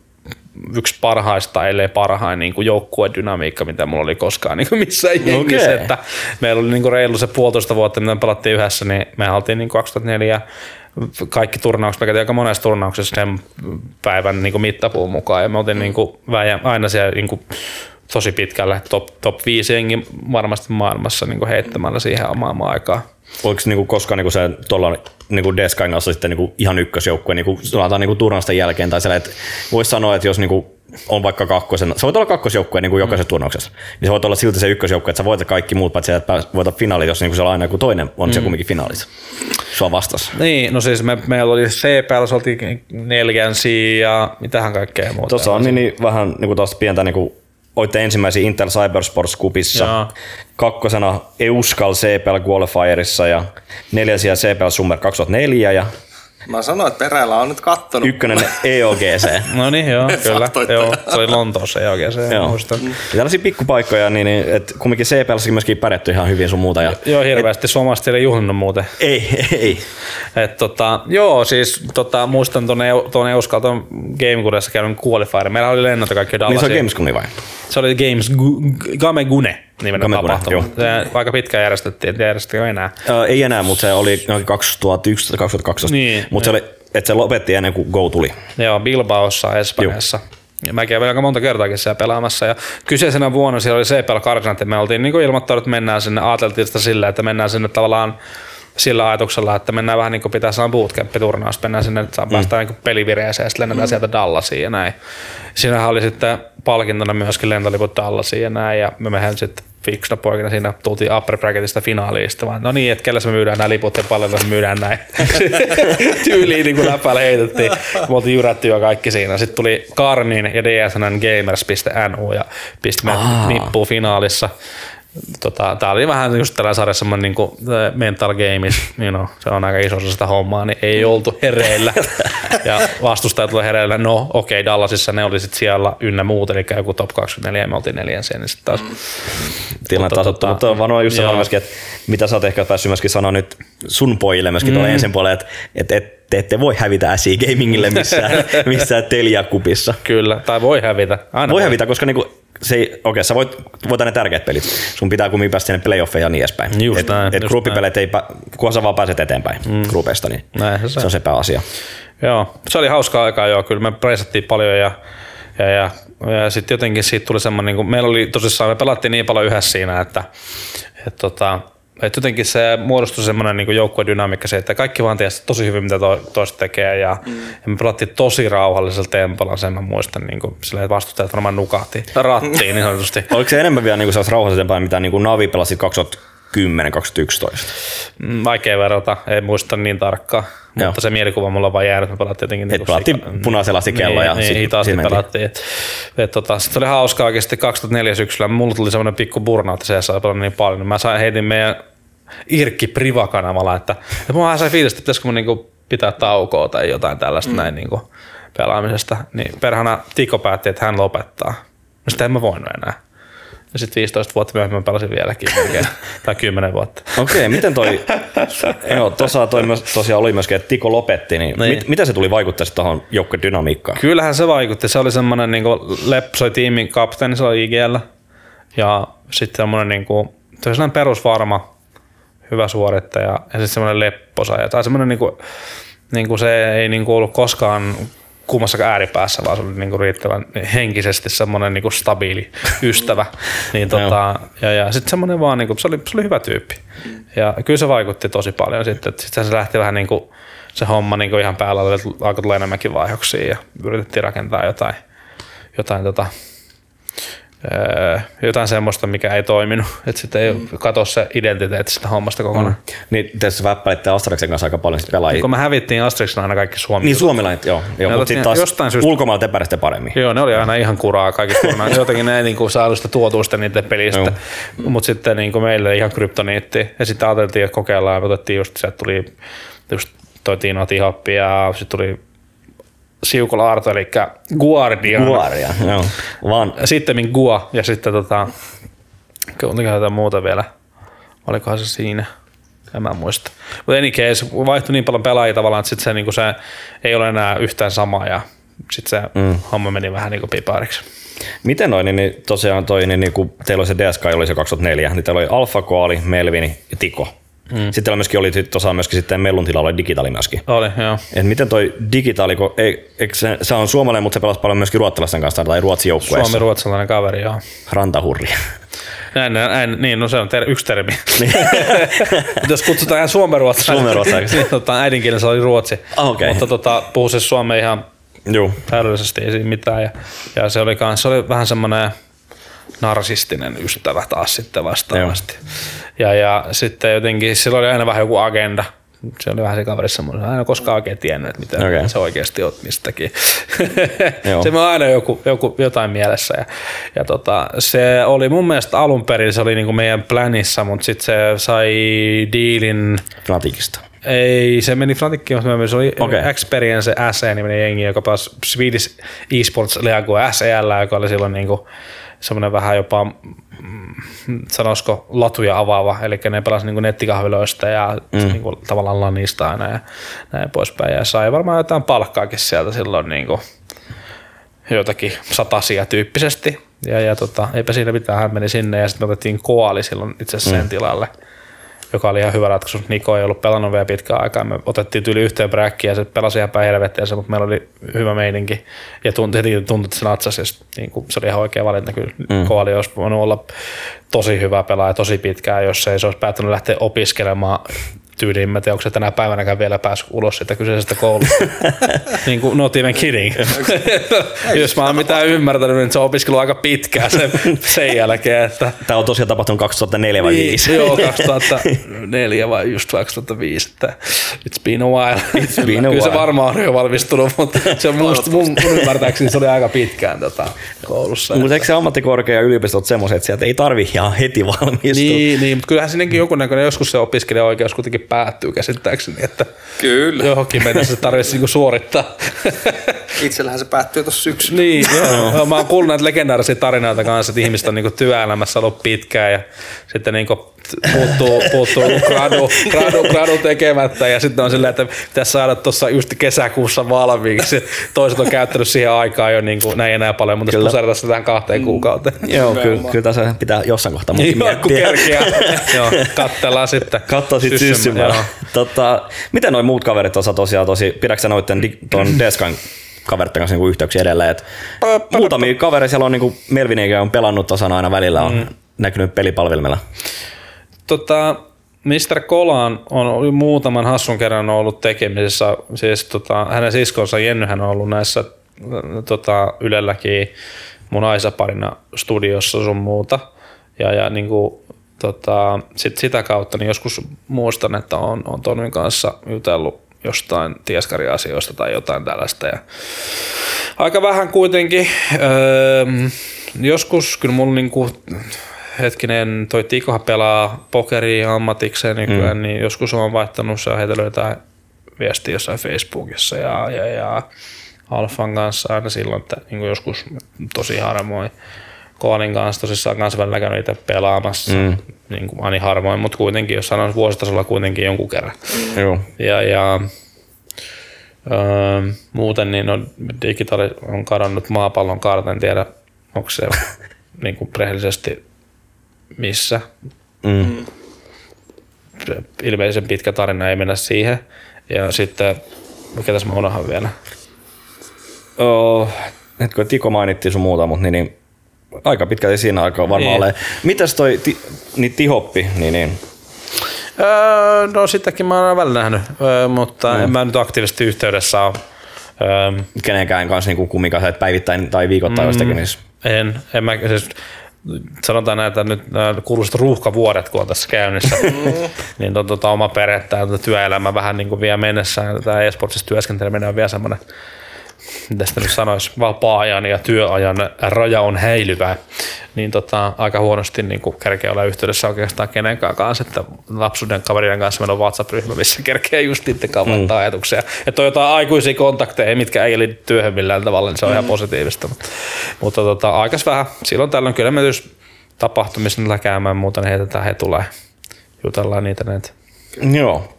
yksi parhaista, ellei parhain niin kuin joukkuedynamiikka, mitä mulla oli koskaan niin kuin missään jengissä. Okei. Että meillä oli niin kuin reilu se puolitoista vuotta, mitä me pelattiin yhdessä, niin me oltiin niin kuin 2004 kaikki turnaukset, me käytiin aika monessa turnauksessa sen päivän niin kuin mittapuun mukaan, ja me oltiin niin kuin aina siellä niin kuin tosi pitkälle top, top 5 jengi varmasti maailmassa niin kuin heittämällä siihen omaan aikaan. Oliko niinku koskaan niinku se tuolla niinku Deskan kanssa sitten niinku ihan ykkösjoukkue niinku, sanotaan niinku turnausten jälkeen tai että voisi sanoa, että jos niinku on vaikka kakkosen, sä voit olla kakkosjoukkue niinku jokaisessa turnauksessa, niin sä voit olla silti se ykkösjoukkue, että sä voitat kaikki muut, paitsi että voitat finaalit, jos niinku siellä aina joku toinen on mm. se kumminkin finaalissa. Sua vastas. Niin, no siis me, meillä oli CPL, se oltiin neljän ja mitähän kaikkea muuta. Tuossa on niin, niin vähän niinku tuosta pientä niinku Oitte ensimmäisiä Intel Cybersports Cupissa, Joo. kakkosena Euskal CPL Qualifierissa ja neljäsiä CPL Summer 2004 ja Mä sanoin, että Perälä on nyt kattonut. ykkönen EOGC. No niin, joo, kyllä. Joo, se oli Lontoossa se Joo. muistan. Ja tällaisia pikkupaikkoja, niin, niin että kumminkin CPLssäkin myöskin pärjätty ihan hyvin sun muuta. Ja, Joo, hirveästi suomalaiset ei juhlinnut muuten. ei, ei. Et tota, joo, siis tota, muistan tuon tuon Euskal tuon Gamecodessa käydyn qualifier. Meillä oli lennot ja kaikki Niin se Dallasia. on Gamescomi vai? se oli Games Game Gune Gune, tapahtuma. joo. Se aika pitkään järjestettiin, en järjestetty enää. Ö, ei enää, mutta se oli noin 2011 2012. Niin, mutta se, oli, että se lopetti ennen kuin Go tuli. Joo, Bilbaossa Espanjassa. Ja mä kävin aika monta kertaakin siellä pelaamassa. Ja kyseisenä vuonna siellä oli CPL Karsanat, ja me oltiin niin ilmoittanut, että mennään sinne, ajateltiin sitä sillä, että mennään sinne tavallaan sillä ajatuksella, että mennään vähän niin kuin pitää saada bootcamp-turnaus, mennään sinne, että saa mm. päästä niin pelivireeseen ja sitten lennetään mm. sieltä Dallasiin ja näin. Siinähän oli sitten palkintona myöskin lentoliput Dallasiin ja näin, ja me mehän sitten fiksuna poikina siinä tultiin upper bracketista finaaliin, sitten vaan, no niin, että kelle me myydään nämä liput ja paljon me myydään näin. Tyyliin niin kuin läpäällä heitettiin. Me oltiin jyrätty jo kaikki siinä. Sitten tuli Karnin ja DSNN Gamers.nu ja pisti Aa. nippuun finaalissa. Tota, tää oli vähän just tällä sarjassa semmoinen niin kuin mental games, you know, se on aika iso osa sitä hommaa, niin ei oltu hereillä. ja vastustajat oli hereillä, no okei, okay, Dallasissa ne oli sitten siellä ynnä muut, eli joku top 24 ja me oltiin neljänsiä, niin sitten taas tilanne Mutta tasoittu, tota- mutta vaan just sanoa myöskin, että mitä sä oot ehkä päässyt myöskin sanoa nyt sun pojille myöskin mm. tuolla ensin puolella, että, että, että te ette voi hävitä SI Gamingille missään, missään Telia-kupissa. kyllä, tai voi hävitä. Aina Voi hävitä, koska niinku, se ei, okei, okay, sä voit voittaa ne tärkeät pelit. Sun pitää kumminkin päästä sinne playoffeihin ja niin edespäin. Just et, näin, et just gruppipelit ei, kunhan sä vaan pääset eteenpäin mm. grupeista, niin Näin se se on se pääasia. Joo, se oli hauskaa aikaa joo, kyllä me preisattiin paljon ja, ja, ja, ja sitten jotenkin siitä tuli semmoinen, niin meillä oli tosissaan, me pelattiin niin paljon yhdessä siinä, että, että, tota, että jotenkin se muodostui semmoinen niin joukkuedynamiikka se, että kaikki vaan tiesi tosi hyvin, mitä to, toista tekee ja, mm. ja me pelattiin tosi rauhallisella tempolla, sen mä muistan, niin kuin, silleen, että vastustajat varmaan nukahti rattiin niin sanotusti. Oliko se enemmän vielä niin kuin rauhallisempaa, mitä niin kuin Navi pelasi 2010 2011 Mm, Vaikea verrata, ei muista niin tarkkaan, Joo. mutta se mielikuva mulla on vaan jäänyt, me pelattiin jotenkin Et niinku pelattiin sika- punaisella sikello niin, ja niin, sit- hitaasti sit pelattiin. Et, et, tota, sitten oli hauskaa oikeasti 2004 syksyllä, mulla tuli semmoinen pikku burnout, se sai pelannut niin paljon, mä sain, heitin meidän Irkki Priva-kanavalla, että, että mua sai fiilistä, että pitäisikö mun niinku pitää taukoa tai jotain tällaista mm. näin niinku pelaamisesta, niin perhana Tiko päätti, että hän lopettaa. No sitä en mä voinut enää. Ja sitten 15 vuotta myöhemmin pelasin vieläkin, melkein, tai 10 vuotta. Okei, miten toi, joo, tuossa toi myös, tosiaan oli myöskin, että Tiko lopetti, niin, Niin. Mit, miten se tuli vaikuttaa sitten tuohon joukkuedynamiikkaan? Kyllähän se vaikutti. Se oli semmoinen, niin oli tiimin kapteeni, se oli IGL. Ja sitten semmoinen, niin kuin, se oli sellainen perusvarma, hyvä suorittaja ja sitten semmoinen lepposa. Ja, tai semmoinen, niin kuin, niin kuin se ei niin kuin ollut koskaan kummassakaan ääripäässä, vaan se oli niin kuin riittävän henkisesti semmoinen niin kuin stabiili ystävä. niin tota, ja, ja sitten semmoinen vaan, niin kuin, se, oli, se oli hyvä tyyppi. Ja kyllä se vaikutti tosi paljon sitten. että Sitten se lähti vähän niin kuin, se homma niin kuin ihan päällä, että alkoi tulla enemmänkin vaihoksia ja yritettiin rakentaa jotain, jotain tota, öö, jotain semmoista, mikä ei toiminut. Että sitten ei katso se identiteetti sitä hommasta kokonaan. Mm. Niin te väppäilitte Astraxen kanssa aika paljon sit pelaajia. Kun me hävittiin Asterixina aina kaikki Suomi. Niin suomalaiset, joo. joo mutta sitten taas jostain syystä- ulkomailla te pärjäsitte paremmin. Joo, ne oli aina ihan kuraa kaikista. Jotenkin ne ei niinku saanut sitä tuotusta niiden pelistä. Mutta sitten niinku meille ihan kryptoniitti. Ja sitten ajateltiin, että kokeillaan. Ja otettiin just, sieltä tuli just toi Tino Tihappi ja sitten tuli Siukola Arto, eli Guardian. Guaria, joo. Vaan Sitten Gua ja sitten tota, kuinka jotain muuta vielä. Olikohan se siinä? En mä muista. Mutta any case, vaihtui niin paljon pelaajia tavallaan, että sit se, niinku se ei ole enää yhtään sama ja sitten se mm. homma meni vähän niinku pipariksi. Miten noin, niin, niin tosiaan toi, niin, niin kun teillä oli se DSK, oli se 2004, niin teillä oli Alfa, Koali, Melvini ja Tiko. Mm. Sitten myöskin oli tosiaan myöskin sitten Mellun tilalla oli digitaali myöskin. Oli, joo. Et miten toi digitaali, kun ei, se, se, on suomalainen, mutta se pelasi paljon myöskin ruotsalaisten kanssa tai ruotsin joukkueessa. Suomi-ruotsalainen kaveri, joo. Rantahurri. Näin, näin, niin, no se on ter- yksi termi. Jos kutsutaan ihan suomenruotsalainen, Suomenruotsalainen. niin tota, äidinkielensä oli ruotsi. Ah, okei. Mutta tota, puhuu se suomea ihan Joo. täydellisesti, ei siinä mitään. Ja, ja se, oli kans, se oli vähän semmoinen narsistinen ystävä taas sitten vastaavasti. Ja, ja sitten jotenkin sillä oli aina vähän joku agenda. Se oli vähän se kaveri semmoinen, aina koskaan oikein tiennyt, että mitä okay. se oikeasti on mistäkin. Se on aina joku, joku, jotain mielessä. Ja, ja tota, se oli mun mielestä alun perin, se oli niinku meidän planissa, mutta sitten se sai diilin Fnaticista. ei, se meni Fnatickiin, mutta se oli okay. Experience SE niminen jengi, joka pelasi Swedish Esports League SEL, joka oli silloin niinku semmoinen vähän jopa, mm, sanoisiko, latuja avaava, eli ne pelasi niinku nettikahviloista ja mm. niinku, tavallaan lanista aina ja näin poispäin. Ja sai varmaan jotain palkkaakin sieltä silloin niinku, jotakin satasia tyyppisesti. Ja, ja tota, eipä siinä mitään, hän meni sinne ja sitten me otettiin Koali silloin itse asiassa sen tilalle joka oli ihan hyvä ratkaisu. Niko ei ollut pelannut vielä pitkään aikaa. Me otettiin tyyli yhteen bräkkiä ja se pelasi ihan päin helvettiä, se, mutta meillä oli hyvä meininki. Ja tuntui, heti tuntui, että se natsasi. Ja sit, niin kuin, se oli ihan oikea valinta kyllä. Mm. Koali olisi voinut olla tosi hyvä pelaaja tosi pitkään, jos ei se olisi päättänyt lähteä opiskelemaan tyyliin, mä en tiedä, onko se tänä päivänäkään vielä päässyt ulos siitä kyseisestä koulusta. niin kuin, not even kidding. Jos mä oon mitään ymmärtänyt, niin se on opiskellut aika pitkään sen, sen jälkeen, että Tämä on tosiaan tapahtunut 2004 vai 5. Joo, 2004 vai just 2005. Että it's been a while. It's been a Kyllä se while. varmaan on jo valmistunut, mutta se on musta, mun, mun ymmärtääkseni se oli aika pitkään tota, koulussa. Mutta eikö se ammattikorkea ja yliopistot semmoiset, että sieltä ei tarvi ihan heti valmistua? niin, niin, mutta kyllähän sinnekin jonkunnäköinen, joskus se opiskelijaoikeus kuitenkin päättyy käsittääkseni, että Kyllä. johonkin mennessä se tarvitsisi niinku suorittaa. Itsellähän se päättyy tuossa syksyllä. Niin, joo. joo. Mä oon kuullut näitä legendaarisia tarinoita kanssa, että ihmiset on niinku työelämässä ollut pitkään ja sitten niinku puuttuu, puuttuu gradu, gradu, gradu tekemättä ja sitten on silleen, että pitäisi saada tuossa just kesäkuussa valmiiksi. Toiset on käyttänyt siihen aikaa jo niin kuin, näin enää paljon, mutta jos pusertaa sitä tähän kahteen kuukauteen. Joo, kyllä, kyllä tässä pitää jossain kohtaa muukin Joo, kun miettiä. kerkeää. Joo, katsellaan sitten. Katso sit Syssymään. Tota, miten noin muut kaverit osa tosiaan tosi, pidätkö sä noitten di- ton Deskan kaveritten kanssa niinku yhteyksiä edelleen? Et muutamia kavereita siellä on niinku Melviniäkin on pelannut osana aina välillä on mm. näkynyt pelipalvelimella. Tota, Mr. Kolaan on muutaman hassun kerran ollut tekemisissä. Siis tota, hänen siskonsa Jennyhän on ollut näissä tota, Ylelläkin mun Aisa-parina studiossa sun muuta. Ja, ja niin kuin, tota, sit sitä kautta niin joskus muistan, että on, on Tonyn kanssa jutellut jostain tieskariasioista tai jotain tällaista. Ja aika vähän kuitenkin. Öö, joskus kyllä mulla niinku, hetkinen, toi Tikohan pelaa pokeria ammatikseen nykyään, mm. niin joskus on vaihtanut se heitellyt jotain viestiä jossain Facebookissa ja, ja, ja Alfan kanssa aina silloin, että niin joskus tosi harvoin. Koalin kanssa tosissaan kanssa välillä käynyt itse pelaamassa, mm. niin kuin aina harvoin, mutta kuitenkin, jos sanoisi vuositasolla kuitenkin jonkun kerran. Joo. Ja, ja öö, muuten niin on, digitaali on kadonnut maapallon kaarta, en tiedä onko se niin kuin rehellisesti missä. Mm. Ilmeisen pitkä tarina ei mennä siihen. Ja sitten, mikä tässä mä unohan vielä. Oh, hetkö, Tiko mainittiin sun muuta, mutta niin, niin aika pitkälti siinä aikaa varmaan Niin. ole. Mitäs toi ti, niin Tihoppi, niin, niin Öö, no sitäkin mä oon välillä nähnyt, öö, mutta mm. en mä nyt aktiivisesti yhteydessä ole. Öö, kenenkään kanssa niin kumminkaan päivittäin tai viikoittain mm. olisi tekemisissä. En, en mä, siis, sanotaan näin, että nyt nämä kuuluisat ruuhkavuodet, kun on tässä käynnissä, niin on tota, oma perhettä ja tota työelämä vähän niin kuin vie mennessään. Tämä e-sportsissa työskenteleminen on vielä semmoinen, mitä sitä nyt sanoisi, vapaa-ajan ja työajan raja on häilyvä, niin tota, aika huonosti niin kuin kerkeä olla yhteydessä oikeastaan kenenkään kanssa, että lapsuuden kaverien kanssa meillä on WhatsApp-ryhmä, missä kerkeä just niiden kanssa mm. ajatuksia. Että on jotain aikuisia kontakteja, mitkä ei liity työhön millään tavalla, niin se on mm. ihan positiivista. Mutta, mutta tota, aikas vähän, silloin tällöin kyllä me tapahtumissa käymään muuta, niin heitetään he tulee, jutellaan niitä näitä. Joo.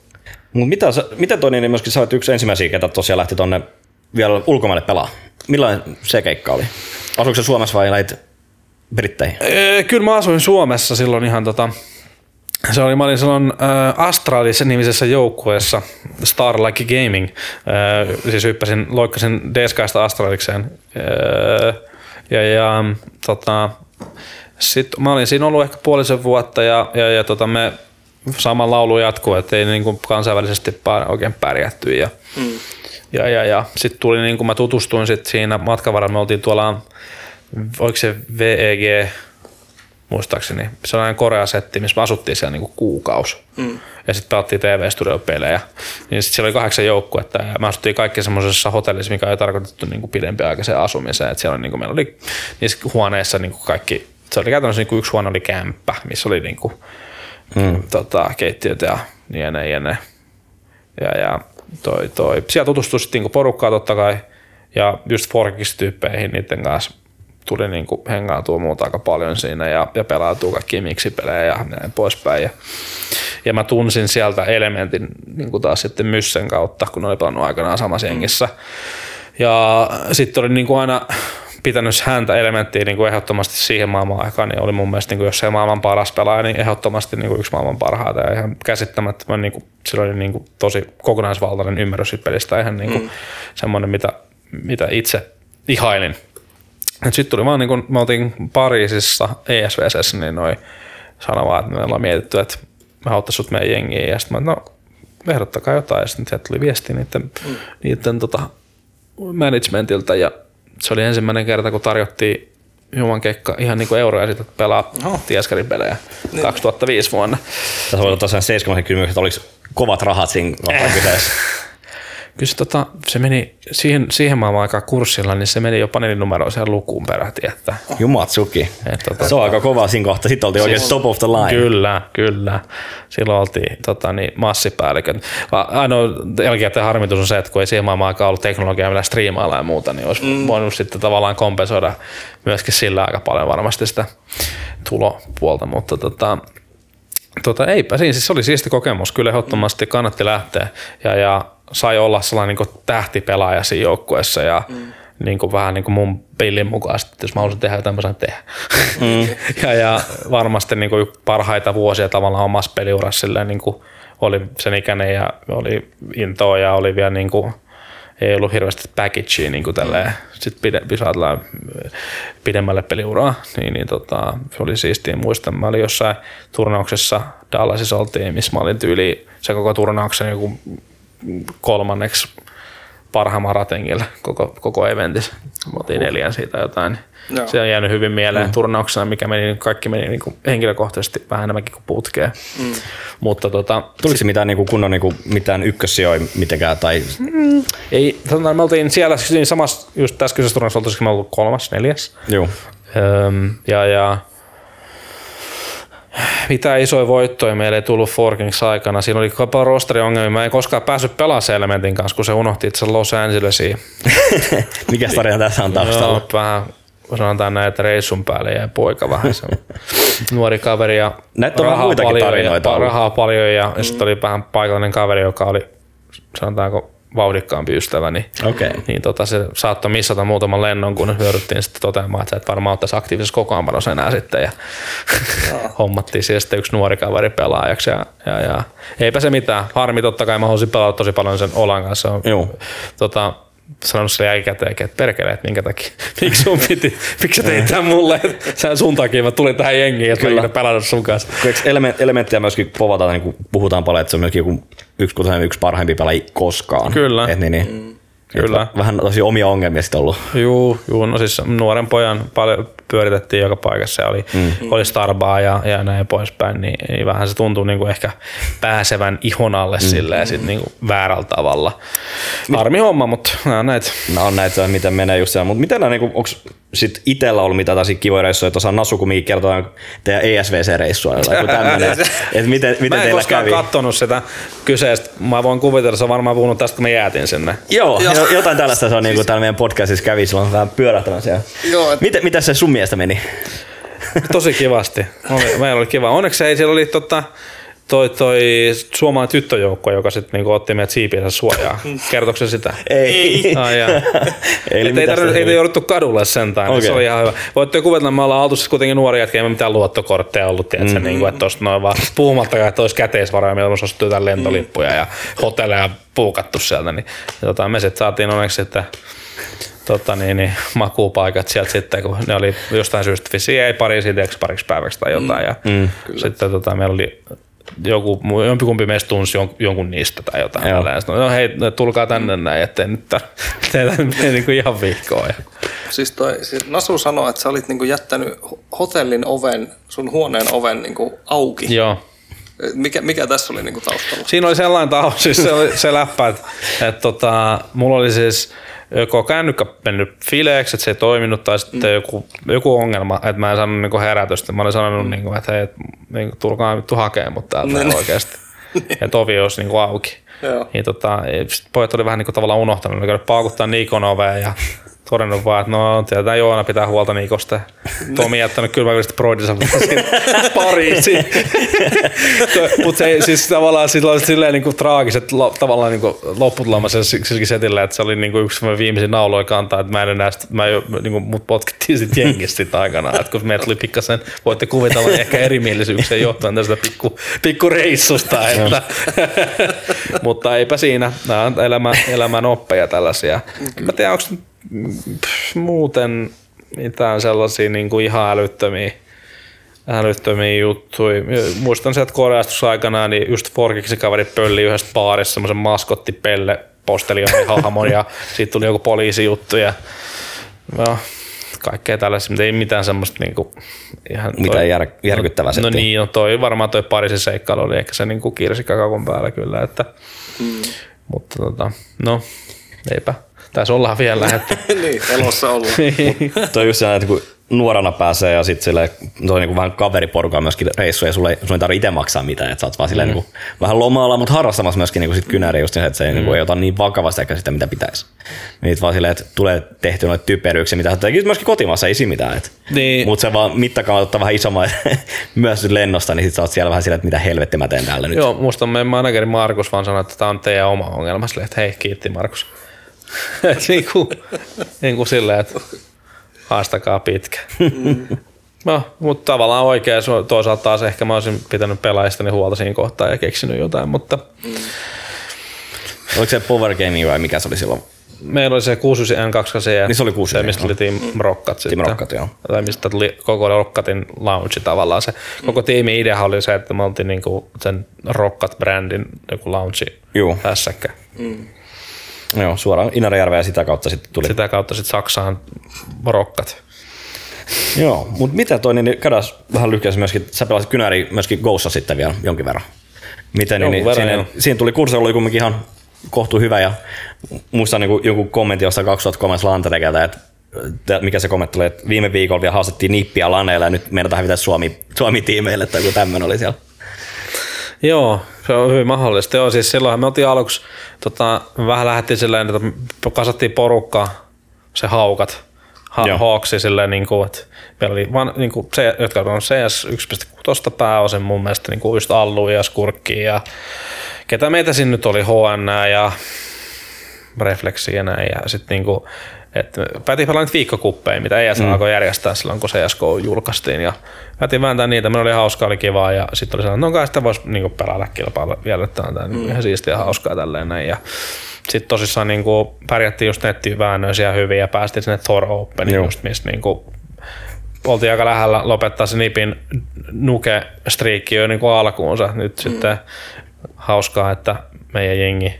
Mut mitä, miten toi niin myöskin sä olet yksi ensimmäisiä, ketä tosiaan lähti tonne vielä ulkomaille pelaa. Millainen se keikka oli? Asuiko se Suomessa vai lähit Britteihin? Ee, Kyllä mä asuin Suomessa silloin ihan tota, se oli, mä olin silloin äh, Astralis nimisessä joukkueessa Star Like Gaming. Äh, siis hyppäsin, loikkasin Deskaista Astralikseen. Äh, ja, ja tota, sit mä olin siinä ollut ehkä puolisen vuotta ja, ja, ja tota, me sama laulu jatkuu, että ei niin kuin kansainvälisesti oikein pärjätty. Ja, mm. Ja, ja, ja sitten tuli, niin kuin mä tutustuin sit siinä matkan varrella, me oltiin tuolla, oliko se VEG, muistaakseni. Sellainen Korea-setti, missä me asuttiin siellä niinku kuukausi. Mm. Ja sitten pelattiin TV-studiopelejä. Niin sitten siellä oli kahdeksan joukkuetta ja me asuttiin kaikki semmoisessa hotellissa, mikä ei tarkoitettu niinku pidempiaikaiseen asumiseen. Et siellä oli, niinku, meillä oli niissä huoneissa niinku kaikki, se oli käytännössä niinku yksi huone oli kämppä, missä oli niinku, mm. tota, keittiöt ja niin ja niin ja ne. Ja, ja toi, toi. Siellä tutustui sitten niinku porukkaa totta kai ja just Forkis-tyyppeihin niiden kanssa tuli niin kuin hengautua muuta aika paljon siinä ja, ja pelautuu kaikki miksipelejä ja näin poispäin. Ja, ja mä tunsin sieltä elementin niin kuin taas sitten Myssen kautta, kun oli pelannut aikanaan samassa jengissä. Ja sitten oli niin kuin aina pitänyt häntä elementtiä niin kuin ehdottomasti siihen maailman aikaan, niin oli mun mielestä, niin kuin, jos se maailman paras pelaaja, niin ehdottomasti niin kuin yksi maailman parhaita ja ihan käsittämättömän, niin kuin, sillä oli niin kuin, tosi kokonaisvaltainen ymmärrys siitä pelistä, ihan niin kuin, mm. semmoinen, mitä, mitä itse ihailin sitten tuli vaan, niin kun me oltiin Pariisissa ESVC, niin noi sanoi vaan, että me ollaan mietitty, että me haluttaisiin sut meidän jengiin. Ja sitten mä, no ehdottakaa jotain. Ja sitten sieltä tuli viesti niiden, mm. niiden tota, managementilta ja se oli ensimmäinen kerta, kun tarjottiin Juman kekka ihan niin kuin euroja sitten pelaa oh. Tieskarin pelejä niin. 2005 vuonna. Tässä voi olla tosiaan 70 kysymys, että oliko kovat rahat siinä eh. kyseessä? Kyllä se, tota, se meni siihen, siihen maailman aikaan kurssilla, niin se meni jopa nelinumeroiseen lukuun peräti. Että, Jumatsuki. Että, tota, se on aika kova siinä kohtaa. Sitten oltiin siis, oikein top of the line. Kyllä, kyllä. Silloin oltiin tota, niin, massipäällikön. Ainoa jälkeen harmitus on se, että kun ei siihen maailman aikaan ollut teknologiaa millä striimailla ja muuta, niin olisi mm. voinut sitten tavallaan kompensoida myöskin sillä aika paljon varmasti sitä tulopuolta. Mutta tota, Tota, eipä siinä, siis se oli siisti kokemus, kyllä ehdottomasti kannatti lähteä ja, ja sai olla sellainen niin tähtipelaaja siinä joukkueessa ja mm. niin kuin vähän niin kuin mun pillin mukaan, että jos mä haluaisin tehdä jotain, mä saan tehdä. Mm. ja, ja, varmasti niin kuin parhaita vuosia tavallaan omassa peliurassa silleen, niin kuin oli sen ikäinen ja oli intoa ja oli vielä niin kuin, ei ollut hirveästi packagea niin kuin tälleen, sit pide, pidemmälle peliuraa, niin, niin tota, se oli siistiä. Muistan, mä olin jossain turnauksessa Dallasissa oltiin, missä mä olin tyyli se koko turnauksen joku kolmanneksi parhaimmalla ratengilla koko, koko eventissä. Me oltiin neljän siitä jotain. Niin Se on jäänyt hyvin mieleen mm. turnauksena, mikä meni, kaikki meni niin kuin henkilökohtaisesti vähän enemmänkin kuin putkeen. Mm. Mutta tota, Tuliko se mitään niin kuin kunnon niin kuin, mitään ykkössijoja mitenkään? Tai... Mm. Ei, tota, me oltiin siellä niin samassa, just tässä kyseisessä turnauksessa oltaisiin me ollut kolmas, neljäs. Joo. Öm, ja, ja mitä isoja voittoja meille ei tullut Forkings aikana. Siinä oli paljon rosteriongelmia. Mä en koskaan päässyt pelaamaan Elementin kanssa, kun se unohti itse Los Angelesiin. Mikä tarina tässä on taustalla? Joo, vähän sanotaan näin, että reissun päälle jäi poika vähän se nuori kaveri ja Näitä on rahaa paljon, tarinoita ja, rahaa paljon ja, mm. ja sitten oli vähän paikallinen kaveri, joka oli sanotaanko vauhdikkaampi ystävä, niin, okay. niin tota, se saattoi missata muutaman lennon, kun hyödyttiin sitten toteamaan, että et varmaan ottaisi aktiivisessa kokoonpanossa enää sitten. Ja hommattiin siihen sitten yksi nuori kaveri pelaajaksi. Ja, ja, ja, eipä se mitään. Harmi totta kai, mä haluaisin pelata tosi paljon sen Olan kanssa. Joo. Tota, sanonut sille jälkikäteen, että perkele, että minkä takia, miksi sun piti, miksi sä teit tämän mulle, että sä sun takia mä tulin tähän jengiin, ja mä pelannut sun kanssa. elementtejä myöskin povataan, niin kuin puhutaan paljon, että se on myöskin joku yksi, yksi parhaimpi pelaaja koskaan. Kyllä. Et niin, niin. Mm. Kyllä. Vähän tosi omia ongelmia sitten ollut. Juu, juu, no siis nuoren pojan paljon pyöritettiin joka paikassa ja oli, mm. oli Starbaa ja, ja näin poispäin, niin, niin vähän se tuntuu niin kuin ehkä pääsevän ihon alle mm. silleen sit niin kuin väärällä tavalla. Harmi homma, mutta nämä näitä. No on näitä, miten menee just siellä, mutta miten nämä, niin onko sit itsellä ollut mitä taas kivoja reissuja, että osaa Nasu Kumi kertoa teidän ESVC-reissua tai joku tämmöinen, että miten, miten mä en koskaan kävi? kattonut sitä kyseistä, mä voin kuvitella, että se on varmaan puhunut tästä, kun me jäätiin sinne. Joo, Joo. jotain tällaista se on niin kuin täällä meidän podcastissa kävi, silloin vähän pyörähtämässä. Joo, et... miten, miten se sun mielestä meni? Tosi kivasti. Oli, meillä oli kiva. Onneksi ei, siellä oli tota, toi, toi suomalainen tyttöjoukko, joka sitten niinku otti meidät siipiensä suojaa. Kertoiko se sitä? Ei. Ai ei, ei, mitä tarvinnut, se ei jouduttu kadulle sentään, okay. se oli ihan hyvä. Voitte kuvitella, että me ollaan oltu siis kuitenkin nuoria jätkiä, ei mitään luottokortteja ollut, tiedätkö, mm. niin kuin, että noin vaan puhumattakaan, että olisi käteisvaroja, meillä olisi ostettu jotain lentolippuja ja hotelleja puukattu sieltä, niin ja tota, me sitten saatiin onneksi sitten tota, niin, niin, makuupaikat sieltä sitten, kun ne oli jostain syystä vissiin ei tiedätkö, pariksi päiväksi tai jotain. Ja mm, sitten tota, meillä oli joku, jompikumpi meistä tunsi jon, jonkun niistä tai jotain. Joo. sitten, No hei, tulkaa tänne näin, ettei nyt teitä mene niinku ihan viikkoa. Ja. Siis, toi, siis Nasu sanoi, että sä olit niinku jättänyt ho- hotellin oven, sun huoneen oven niinku auki. Joo. Mikä, mikä tässä oli niinku taustalla? Siinä oli sellainen taus, siis se, oli se läppä, että, että tota, mulla oli siis joko kännykkä mennyt fileeksi, että se ei toiminut, tai sitten mm. joku, joku ongelma, että mä en saanut niinku herätystä. Mä olin sanonut, niinku, että hei, et, niinku, tulkaa nyt hakemaan mut täältä Niin. oikeasti. että ovi olisi niinku auki. Joo. Niin tota, pojat oli vähän niinku tavallaan unohtanut, ne käynyt paukuttaa Nikon oveen ja todennut vaan, että no tietää Joona pitää huolta Nikosta. Tomi jättänyt kylmäkyliset broidinsa Pariisiin. Mutta se siis tavallaan sillä oli silleen niinku traagiset lo, tavallaan niinku lopputulema sen sillä setillä, että se oli niinku yksi semmoinen viimeisin nauloja kantaa, että mä en enää, sit, mä jo, niinku, mut potkittiin sit jengistä sit aikanaan, että kun meillä tuli pikkasen, voitte kuvitella niin ehkä erimielisyyksiä johtuen tästä pikku, pikku reissusta, että, mutta eipä siinä, nämä on elämän, elämän oppeja tällaisia. Mä tiedän, onko muuten mitään sellaisia niin kuin ihan älyttömiä, älyttömiä juttuja. Muistan sieltä Koreasta aikanaan, niin just Forkiksi kaveri pölli yhdessä baarissa semmoisen maskottipelle posteliaanihahmon ja siitä tuli joku poliisijuttu ja no, kaikkea tällaisia, mutta ei mitään semmoista niinku, ihan Mitään jär, järkyttävää No settiä. niin, no toi varmaan toi Pariisin seikkailu oli ehkä se niinku kiirsi kakakon päällä kyllä, että, mm. mutta tota, no eipä. Taisi olla vielä, että niin, elossa ollaan. Toi on just sellainen, että kun nuorana pääsee ja sitten sille toi niinku vähän kaveriporukaa myöskin reissuja ja sulle, sun ei tarvitse itse maksaa mitään, että sä oot vaan silleen niinku, vähän lomalla, mutta harrastamassa myöskin niinku sit kynäriä just niin, että se ei, niinku, ei ota niin vakavasti ehkä sitä, mitä pitäisi. Niitä vaan silleen, että tulee tehty noita typeryyksiä, mitä sä tekit myöskin kotimaassa, ei siinä mitään. Et. Niin. Mutta se vaan mittakaavat ottaa vähän isomman myös lennosta, niin sit sä oot siellä vähän silleen, että mitä helvetti mä teen täällä nyt. Joo, musta meidän manageri Markus vaan sanoi, että tämä on teidän oma ongelma. Silleen, että hei, kiitti Markus. Et niinku, niinku silleen, että haastakaa pitkä. No, mutta tavallaan oikein, toisaalta taas ehkä mä olisin pitänyt pelaajistani huolta siinä kohtaa ja keksinyt jotain, mutta Oliko se Power Gaming vai mikä se oli silloin? meillä oli se 69 N2 Niin se oli 69, se, mistä tuli Team Rockat sitten. Rockat, joo. Tai mistä tuli koko Rockatin launchi tavallaan. Se koko tiimin idea oli se, että me oltiin niinku sen Rockat-brändin joku launchi Juu. hässäkkä. Joo, suoraan Inarijärveä ja sitä kautta sitten tuli. Sitä kautta sitten Saksaan Rockat. Joo, mutta mitä toi, niin käydään vähän lyhkäisesti myöskin, sä pelasit kynäri myöskin Goussa sitten vielä jonkin verran. Miten, niin, Jonkun niin verran, siinä, siinä, tuli kurssi oli kuitenkin ihan kohtu hyvä ja muistan niin joku kommentti jostain 2003 Lantarekelta, että että mikä se kommentti oli, että viime viikolla vielä haastettiin nippiä laneilla ja nyt meidän hävitä Suomi, Suomi-tiimeille tai joku tämmöinen oli siellä. Joo, se on hyvin mahdollista. Joo, siis silloin me oltiin aluksi, tota, vähän lähdettiin silleen, että kasattiin porukkaa, se haukat, ha- hawksi silleen, niin kuin, että meillä oli vaan, niin kuin, se, jotka on CS 1.6 pääosin mun mielestä niin kuin just Allu ja Skurkki ja ketä meitä siinä nyt oli, HN ja Reflexi ja näin. Ja sitten niinku, että päätin pelaa niitä viikkokuppeja, mitä ES mm. alkoi järjestää silloin, kun CSK julkaistiin. Ja päätin vääntää niitä, meillä oli hauskaa, oli kivaa. Ja sitten oli sellainen, no kai sitä voisi niinku pelata kilpailla vielä, että on tää mm. ihan siistiä ja hauskaa tälleen näin. Ja sitten tosissaan niinku pärjättiin just nettiväännöisiä hyvin ja päästiin sinne Thor Openiin, Joo. just missä niinku oltiin aika lähellä lopettaa se Nipin nuke-striikki jo niin alkuunsa. Nyt mm. sitten hauskaa, että meidän jengi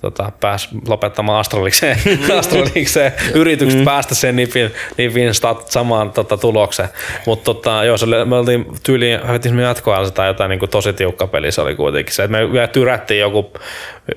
tota, pääsi lopettamaan Astralikseen, Astralikseen yritykset mm. päästä sen nipin, nipin stat, samaan tota, tulokseen. Mutta tota, joo, se oli, me oltiin tyyliin, hävittiin me jatkoajalla tai jotain niin kuin tosi tiukka peli se oli kuitenkin se, että me vielä tyrättiin joku,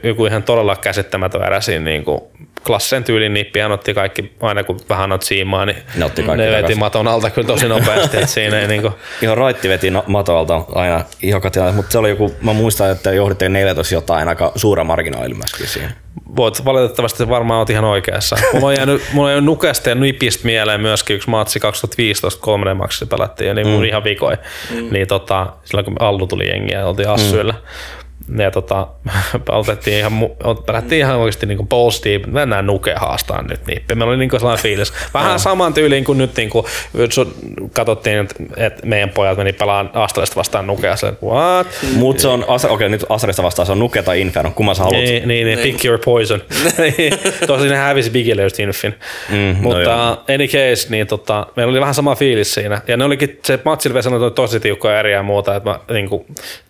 joku ihan todella käsittämätön erä siinä niin kuin klassisen tyylin nippi, hän otti kaikki, aina kun vähän otti siimaa, niin Ne otti kaikki ne veti takaisin. maton alta kyllä tosi nopeasti, että siinä ei niinku, Ihan raitti veti no- matolta aina joka tilanne, mutta se oli joku, mä muistan, että johditte 14 jotain aika suuren marginaalilla myöskin siinä. voit valitettavasti varmaan oot ihan oikeassa. Mulla on jäänyt, mulla on jäänyt nukesta ja nipistä mieleen myöskin yksi matsi 2015 3 maksissa pelattiin ja niin mun ihan vikoi. Mm. Niin tota, silloin kun Allu tuli jengiä ja oltiin Assyillä. Mm. Ja tota, otettiin ihan, pelättiin ihan oikeasti niin balls deep, mennään nuke haastaa nyt nippi. Meillä oli niin sellainen fiilis. Vähän saman tyyliin kuin nyt niin kuin, katsottiin, että, meidän pojat meni pelaan Astralista vastaan nukea. Se, what? Mut se on, okei okay, nyt Astralista vastaan se on nuke tai Inferno, kumman sä haluat. Niin, niin, niin, pick your poison. Tosin ne hävisi Bigille just Infin. Mm, Mutta no any case, niin tota, meillä oli vähän sama fiilis siinä. Ja ne olikin, se matsi oli tosi tiukkoja eriä ja muuta, että mä niin kuin,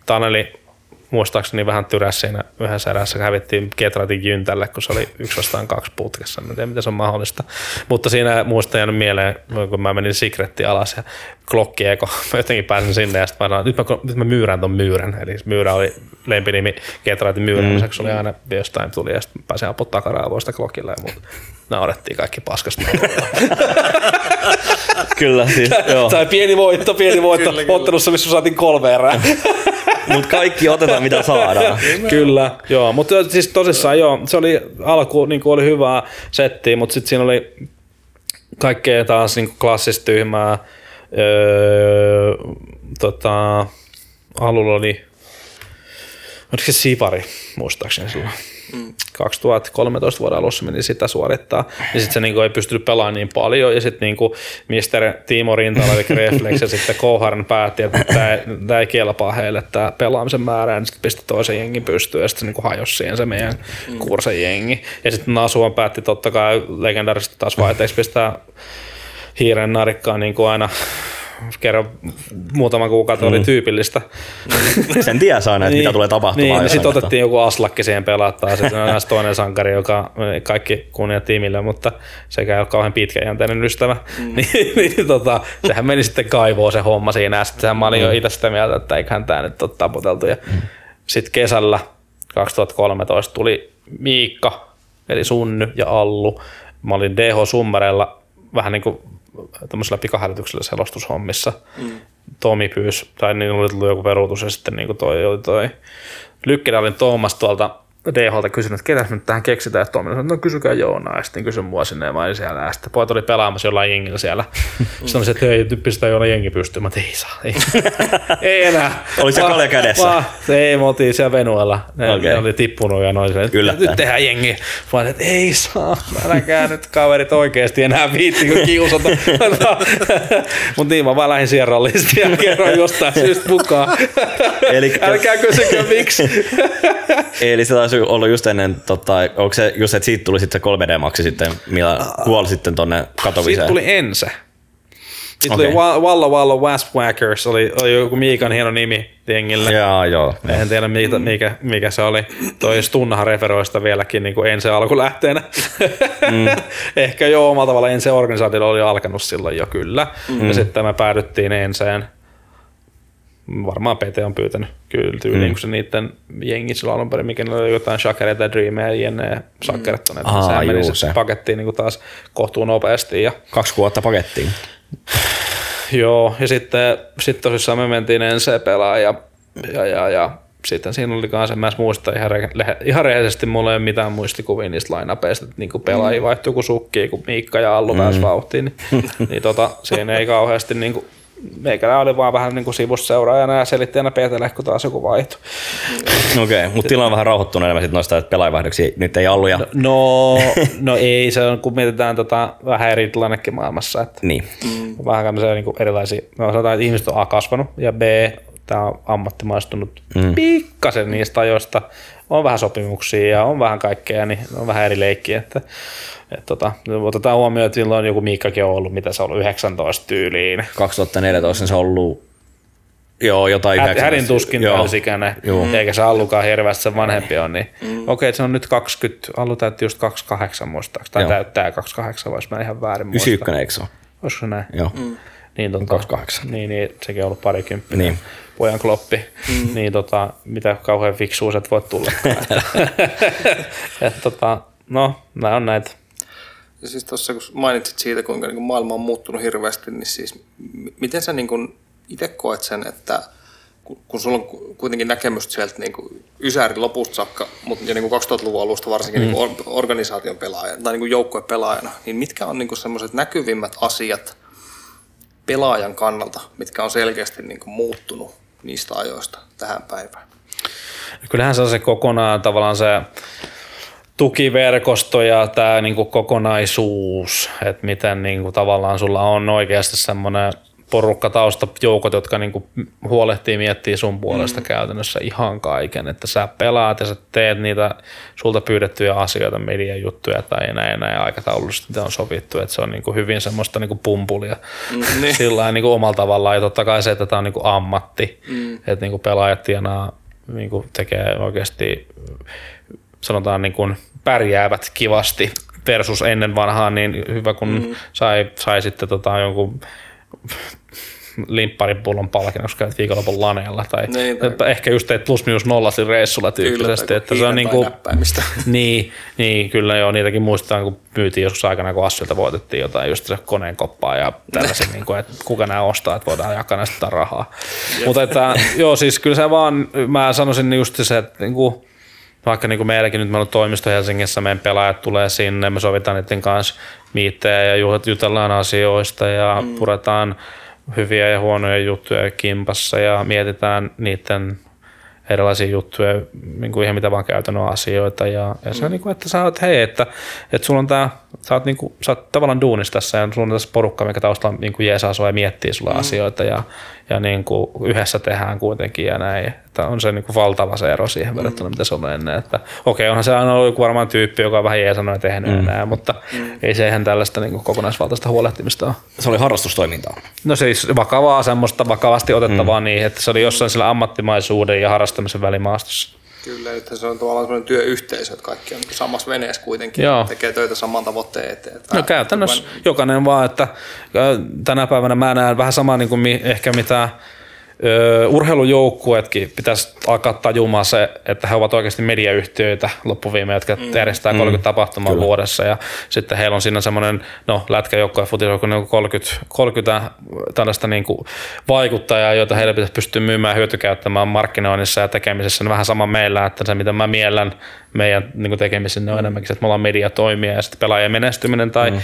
Taneli muistaakseni vähän tyräs siinä yhdessä erässä, hävittiin Ketratin Jyntälle, kun se oli yksi vastaan kaksi putkessa. En tiedä, miten se on mahdollista. Mutta siinä muista jäänyt mieleen, kun mä menin Secretti alas ja klokki eko. Mä jotenkin pääsin sinne ja sitten mä sanoin, nyt mä, nyt mä myyrän ton myyrän. Eli myyrä oli lempinimi Ketratin myyräämiseksi, mm. oli aina jostain tuli ja sitten pääsin apua takaraivoista klokille ja muut naurettiin kaikki paskasta. kyllä, siis, joo. Tai pieni voitto, pieni voitto kyllä, ottelussa, missä saatiin kolme erää. Mutta kaikki otetaan mitä saadaan. Kyllä, joo. Mutta siis tosissaan joo, se oli alku, niin oli hyvää settiä, mutta sitten siinä oli kaikkea taas niin klassista tyhmää. Öö, tota, alulla oli, oliko se Sivari, muistaakseni silloin. 2013 vuoden alussa meni sitä suorittaa, ja sitten se niinku ei pystynyt pelaamaan niin paljon, ja sitten niinku Mister Timo Rintala, eli Reflex, ja sitten Koharan päätti, että tämä ei kelpaa heille tämä pelaamisen määrä, ja sitten pisti toisen jengin pystyyn, ja sitten se niinku hajosi siihen se meidän mm. kursen jengi. Ja sitten Nasuan päätti totta kai legendaarisesti taas vaihteeksi pistää hiiren narikkaan niin kuin aina kerran muutama kuukautta mm. oli tyypillistä. Sen tiedä saa näitä, niin, mitä tulee tapahtumaan. Niin, niin sitten otettiin joku aslakki siihen pelattaa, sitten on toinen sankari, joka kaikki kunnia tiimille, mutta sekä ei ole kauhean pitkäjänteinen ystävä. Mm. niin, niin tota, sehän meni sitten kaivoon se homma siinä, ja sitten mä olin mm. jo itse sitä mieltä, että eiköhän tämä nyt ole taputeltu. Ja mm. sitten kesällä 2013 tuli Miikka, eli Sunny ja Allu. Mä olin DH Summerella vähän niin kuin tämmöisellä pikahälytyksellä selostushommissa. Mm. Tomi pyysi, tai niin oli tullut joku peruutus ja sitten niin toi, toi Lykkilä oli Tuomas tuolta DHlta kysynyt, että ketä nyt tähän keksitään, että Tommi sanoi, no kysykää Joona, ja sitten kysyn mua sinne, ja mä olin siellä, ja sitten pojat oli pelaamassa jollain jengillä siellä. Sitten oli se, että hei, nyt pistetään jollain jengi pystyyn, mä ei saa, ei, ei enää. Oli se kalja kädessä? Va, ei, me oltiin siellä Venuella, ne, okay. ne oli tippunut ja noin, että nyt tehdään jengi. Mä olin, että ei saa, älkää nyt kaverit oikeasti enää viitti, kun kiusata. Mutta niin, mä vaan lähdin Sierrallista ja kerroin jostain syystä mukaan. Eli, älkää kysykö miksi. Eli se taisi se ollut just ennen, tota, onko se just, että siitä tuli sitten se 3D-maksi sitten, millä kuoli sitten tonne katoviseen? Siitä tuli ense. Sitten okay. tuli Wallo Wallo Wasp Whackers, oli, oli joku Miikan hieno nimi jengille. Jaa, joo. En tiedä mikä, mikä, mikä se oli. Toi Stunnahan referoista vieläkin niin kuin ensi alkulähteenä. Mm. Ehkä jo omalla tavalla ensi organisaatio oli alkanut silloin jo kyllä. Mm. Ja sitten me päädyttiin enseen varmaan PT on pyytänyt kyllä tyyliin, mm. kun se niiden jengi silloin alun perin, mikä oli jotain Shakereita, Dreameja, jenne ja Shakeret mm. Aa, sehän meni se pakettiin niin kuin taas kohtuun nopeasti. Ja... Kaksi vuotta pakettiin. Joo, ja sitten sit tosissaan me mentiin ensin pelaa ja, ja, ja, ja sitten siinä oli kanssa, mä muista ihan, re- ihan rehellisesti, mulla ei ole mitään muistikuvia niistä lainapeista, että niin pelaajia mm. vaihtui kuin sukki, kun Miikka ja Allu mm. pääsi vauhtiin, niin, niin tota, siinä ei kauheasti niin kuin, meikällä oli vaan vähän niin kuin sivusseuraajana ja selittäjänä Peetelle, kun taas joku vaihtui. Okei, okay, mutta tilanne on vähän rauhoittunut enemmän noista, että pelaajavaihdoksi nyt ei ollut. Ja... No, no, no ei, se on, kun mietitään tota, vähän eri tilannekin maailmassa. Että niin. Vähän tämmöisiä niin kuin erilaisia, me sanotaan, että ihmiset on A kasvanut ja B, tämä on ammattimaistunut mm. pikkasen niistä ajoista. On vähän sopimuksia ja on vähän kaikkea, niin on vähän eri leikkiä. Että et tota, otetaan huomioon, että silloin joku Miikkakin on ollut, mitä se on ollut, 19 tyyliin. 2014 se on ollut Joo, jotain Hä, Hädin tuskin täysikäinen, eikä se Allukaan hirveästi sen vanhempi on. Niin, mm. Okei, okay, se on nyt 20, Allu täytti just 28 muistaakseni, tai Joo. täyttää 28, vai mä ihan väärin muista. 91 eikö se ole? Olisiko se näin? Joo. Mm. Niin, tota, 28. Niin, niin, sekin on ollut parikymppinen. Niin. Pojan kloppi. Mm. Niin tota, mitä kauhean fiksuuset voit tulla. et, tota, no, nämä on näitä ja siis tuossa kun mainitsit siitä, kuinka niin kuin maailma on muuttunut hirveästi, niin siis miten sä niin kuin itse koet sen, että kun, kun sulla on ku- kuitenkin näkemystä sieltä niin kuin Ysärin lopusta saakka, mutta jo niin kuin 2000-luvun alusta varsinkin mm. niin kuin or- organisaation pelaajana tai niin kuin joukkueen pelaajana, niin mitkä on niin kuin semmoiset näkyvimmät asiat pelaajan kannalta, mitkä on selkeästi niin kuin muuttunut niistä ajoista tähän päivään? Kyllähän se on se kokonaan tavallaan se tukiverkosto ja tämä niinku kokonaisuus, että miten niinku tavallaan sulla on oikeasti semmoinen porukka taustajoukot, jotka niinku huolehtii miettii sun puolesta mm. käytännössä ihan kaiken, että sä pelaat ja sä teet niitä sulta pyydettyjä asioita, median juttuja tai näin, näin aikataulullisesti mitä on sovittu, että se on niinku hyvin semmoista niinku pumpulia mm, niin. sillä niinku omalla tavallaan ja totta kai se, että tämä on niinku ammatti, mm. että niinku pelaajat tienaa, niinku tekee oikeasti sanotaan niin kuin pärjäävät kivasti versus ennen vanhaan, niin hyvä kun mm. sai, sai sitten tota jonkun limpparipullon palkinnon, jos käyt viikonlopun laneella, tai Niin, tai- ehkä just teet plus minus nollasin reissulla tyyppisesti, tai että se on niin kuin, niin, niin, kyllä joo, niitäkin muistetaan, kun myytiin joskus aikana, kun Assilta voitettiin jotain just se koneen koppaa ja tällaisen, niin kuin, että kuka nämä ostaa, että voidaan jakaa näistä rahaa. Mutta että, joo, siis kyllä se vaan, mä sanoisin just se, että niin kuin, vaikka niin kuin meilläkin nyt meillä on toimisto Helsingissä, meidän pelaajat tulee sinne, me sovitaan niiden kanssa miittejä ja jutellaan asioista ja mm. puretaan hyviä ja huonoja juttuja kimpassa ja mietitään niiden erilaisia juttuja, niin kuin ihan mitä vaan käytännön asioita. Ja, ja se on niin kuin, että sä oot, hei, että, että sulla on tää, sä oot, niin kuin, sä oot tavallaan duunissa tässä ja sulla on tässä porukka, mikä taustalla niin kuin jeesaa sua ja miettii sulla mm. asioita ja, ja niin kuin yhdessä tehdään kuitenkin ja näin. Että on se niin kuin valtava se ero siihen verrattuna, mitä se on ennen. Että, okei, onhan se aina ollut joku varmaan tyyppi, joka on vähän jeesannut ja tehnyt mm. näin, mutta mm. ei se ihan tällaista niin kuin kokonaisvaltaista huolehtimista ole. Se oli harrastustoimintaa. No siis vakavaa semmoista vakavasti otettavaa mm. niin, että se oli jossain sillä ammattimaisuuden ja harrastamisen välimaastossa. Kyllä, että se on tavallaan sellainen työyhteisö, että kaikki on samassa veneessä kuitenkin, Joo. tekee töitä saman tavoitteen eteen. Että No käytännössä jokainen vaan, että tänä päivänä mä näen vähän samaa niin kuin ehkä mitä urheilujoukkueetkin pitäisi alkaa tajumaan se, että he ovat oikeasti mediayhtiöitä loppuviime, jotka mm. järjestää 30 tapahtumaa Kyllä. vuodessa ja sitten heillä on siinä semmoinen, no lätkäjoukko ja futisjoukko, niin 30, 30 tällaista niin kuin vaikuttajaa, joita heille pitäisi pystyä myymään hyötykäyttämään markkinoinnissa ja tekemisessä. No vähän sama meillä, että se mitä mä miellän meidän niin kuin tekemisen on enemmänkin se, että me ollaan mediatoimia ja sitten pelaajien menestyminen tai, mm.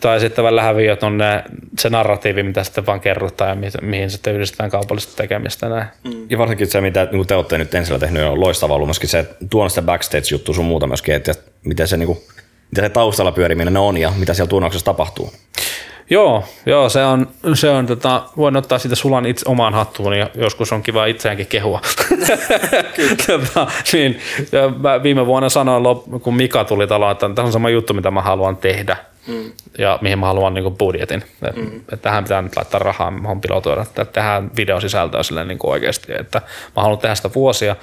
tai sitten vähän häviöt on ne, se narratiivi, mitä sitten vaan kerrotaan ja mihin, mihin sitten yhdistetään kaupallista tekemistä. Näin. Mm. Ja varsinkin se, mitä niin te olette nyt ensillä tehnyt, on loistavaa ollut myöskin se, tuonut sitä backstage-juttu sun muuta myöskin, että miten se, niin kuin, mitä se taustalla pyöriminen on ja mitä siellä turnauksessa tapahtuu. Joo, joo, se on, se on tota, voin ottaa siitä sulan itse omaan hattuun ja joskus on kiva itseäänkin kehua. tota, niin, mä viime vuonna sanoin, kun Mika tuli taloon, että tämä on sama juttu, mitä mä haluan tehdä mm. ja mihin mä haluan niin budjetin. Et, mm. et tähän pitää nyt laittaa rahaa, mä haluan pilotoida, tehdään videosisältöä silleen niin oikeasti, että mä haluan tehdä sitä vuosia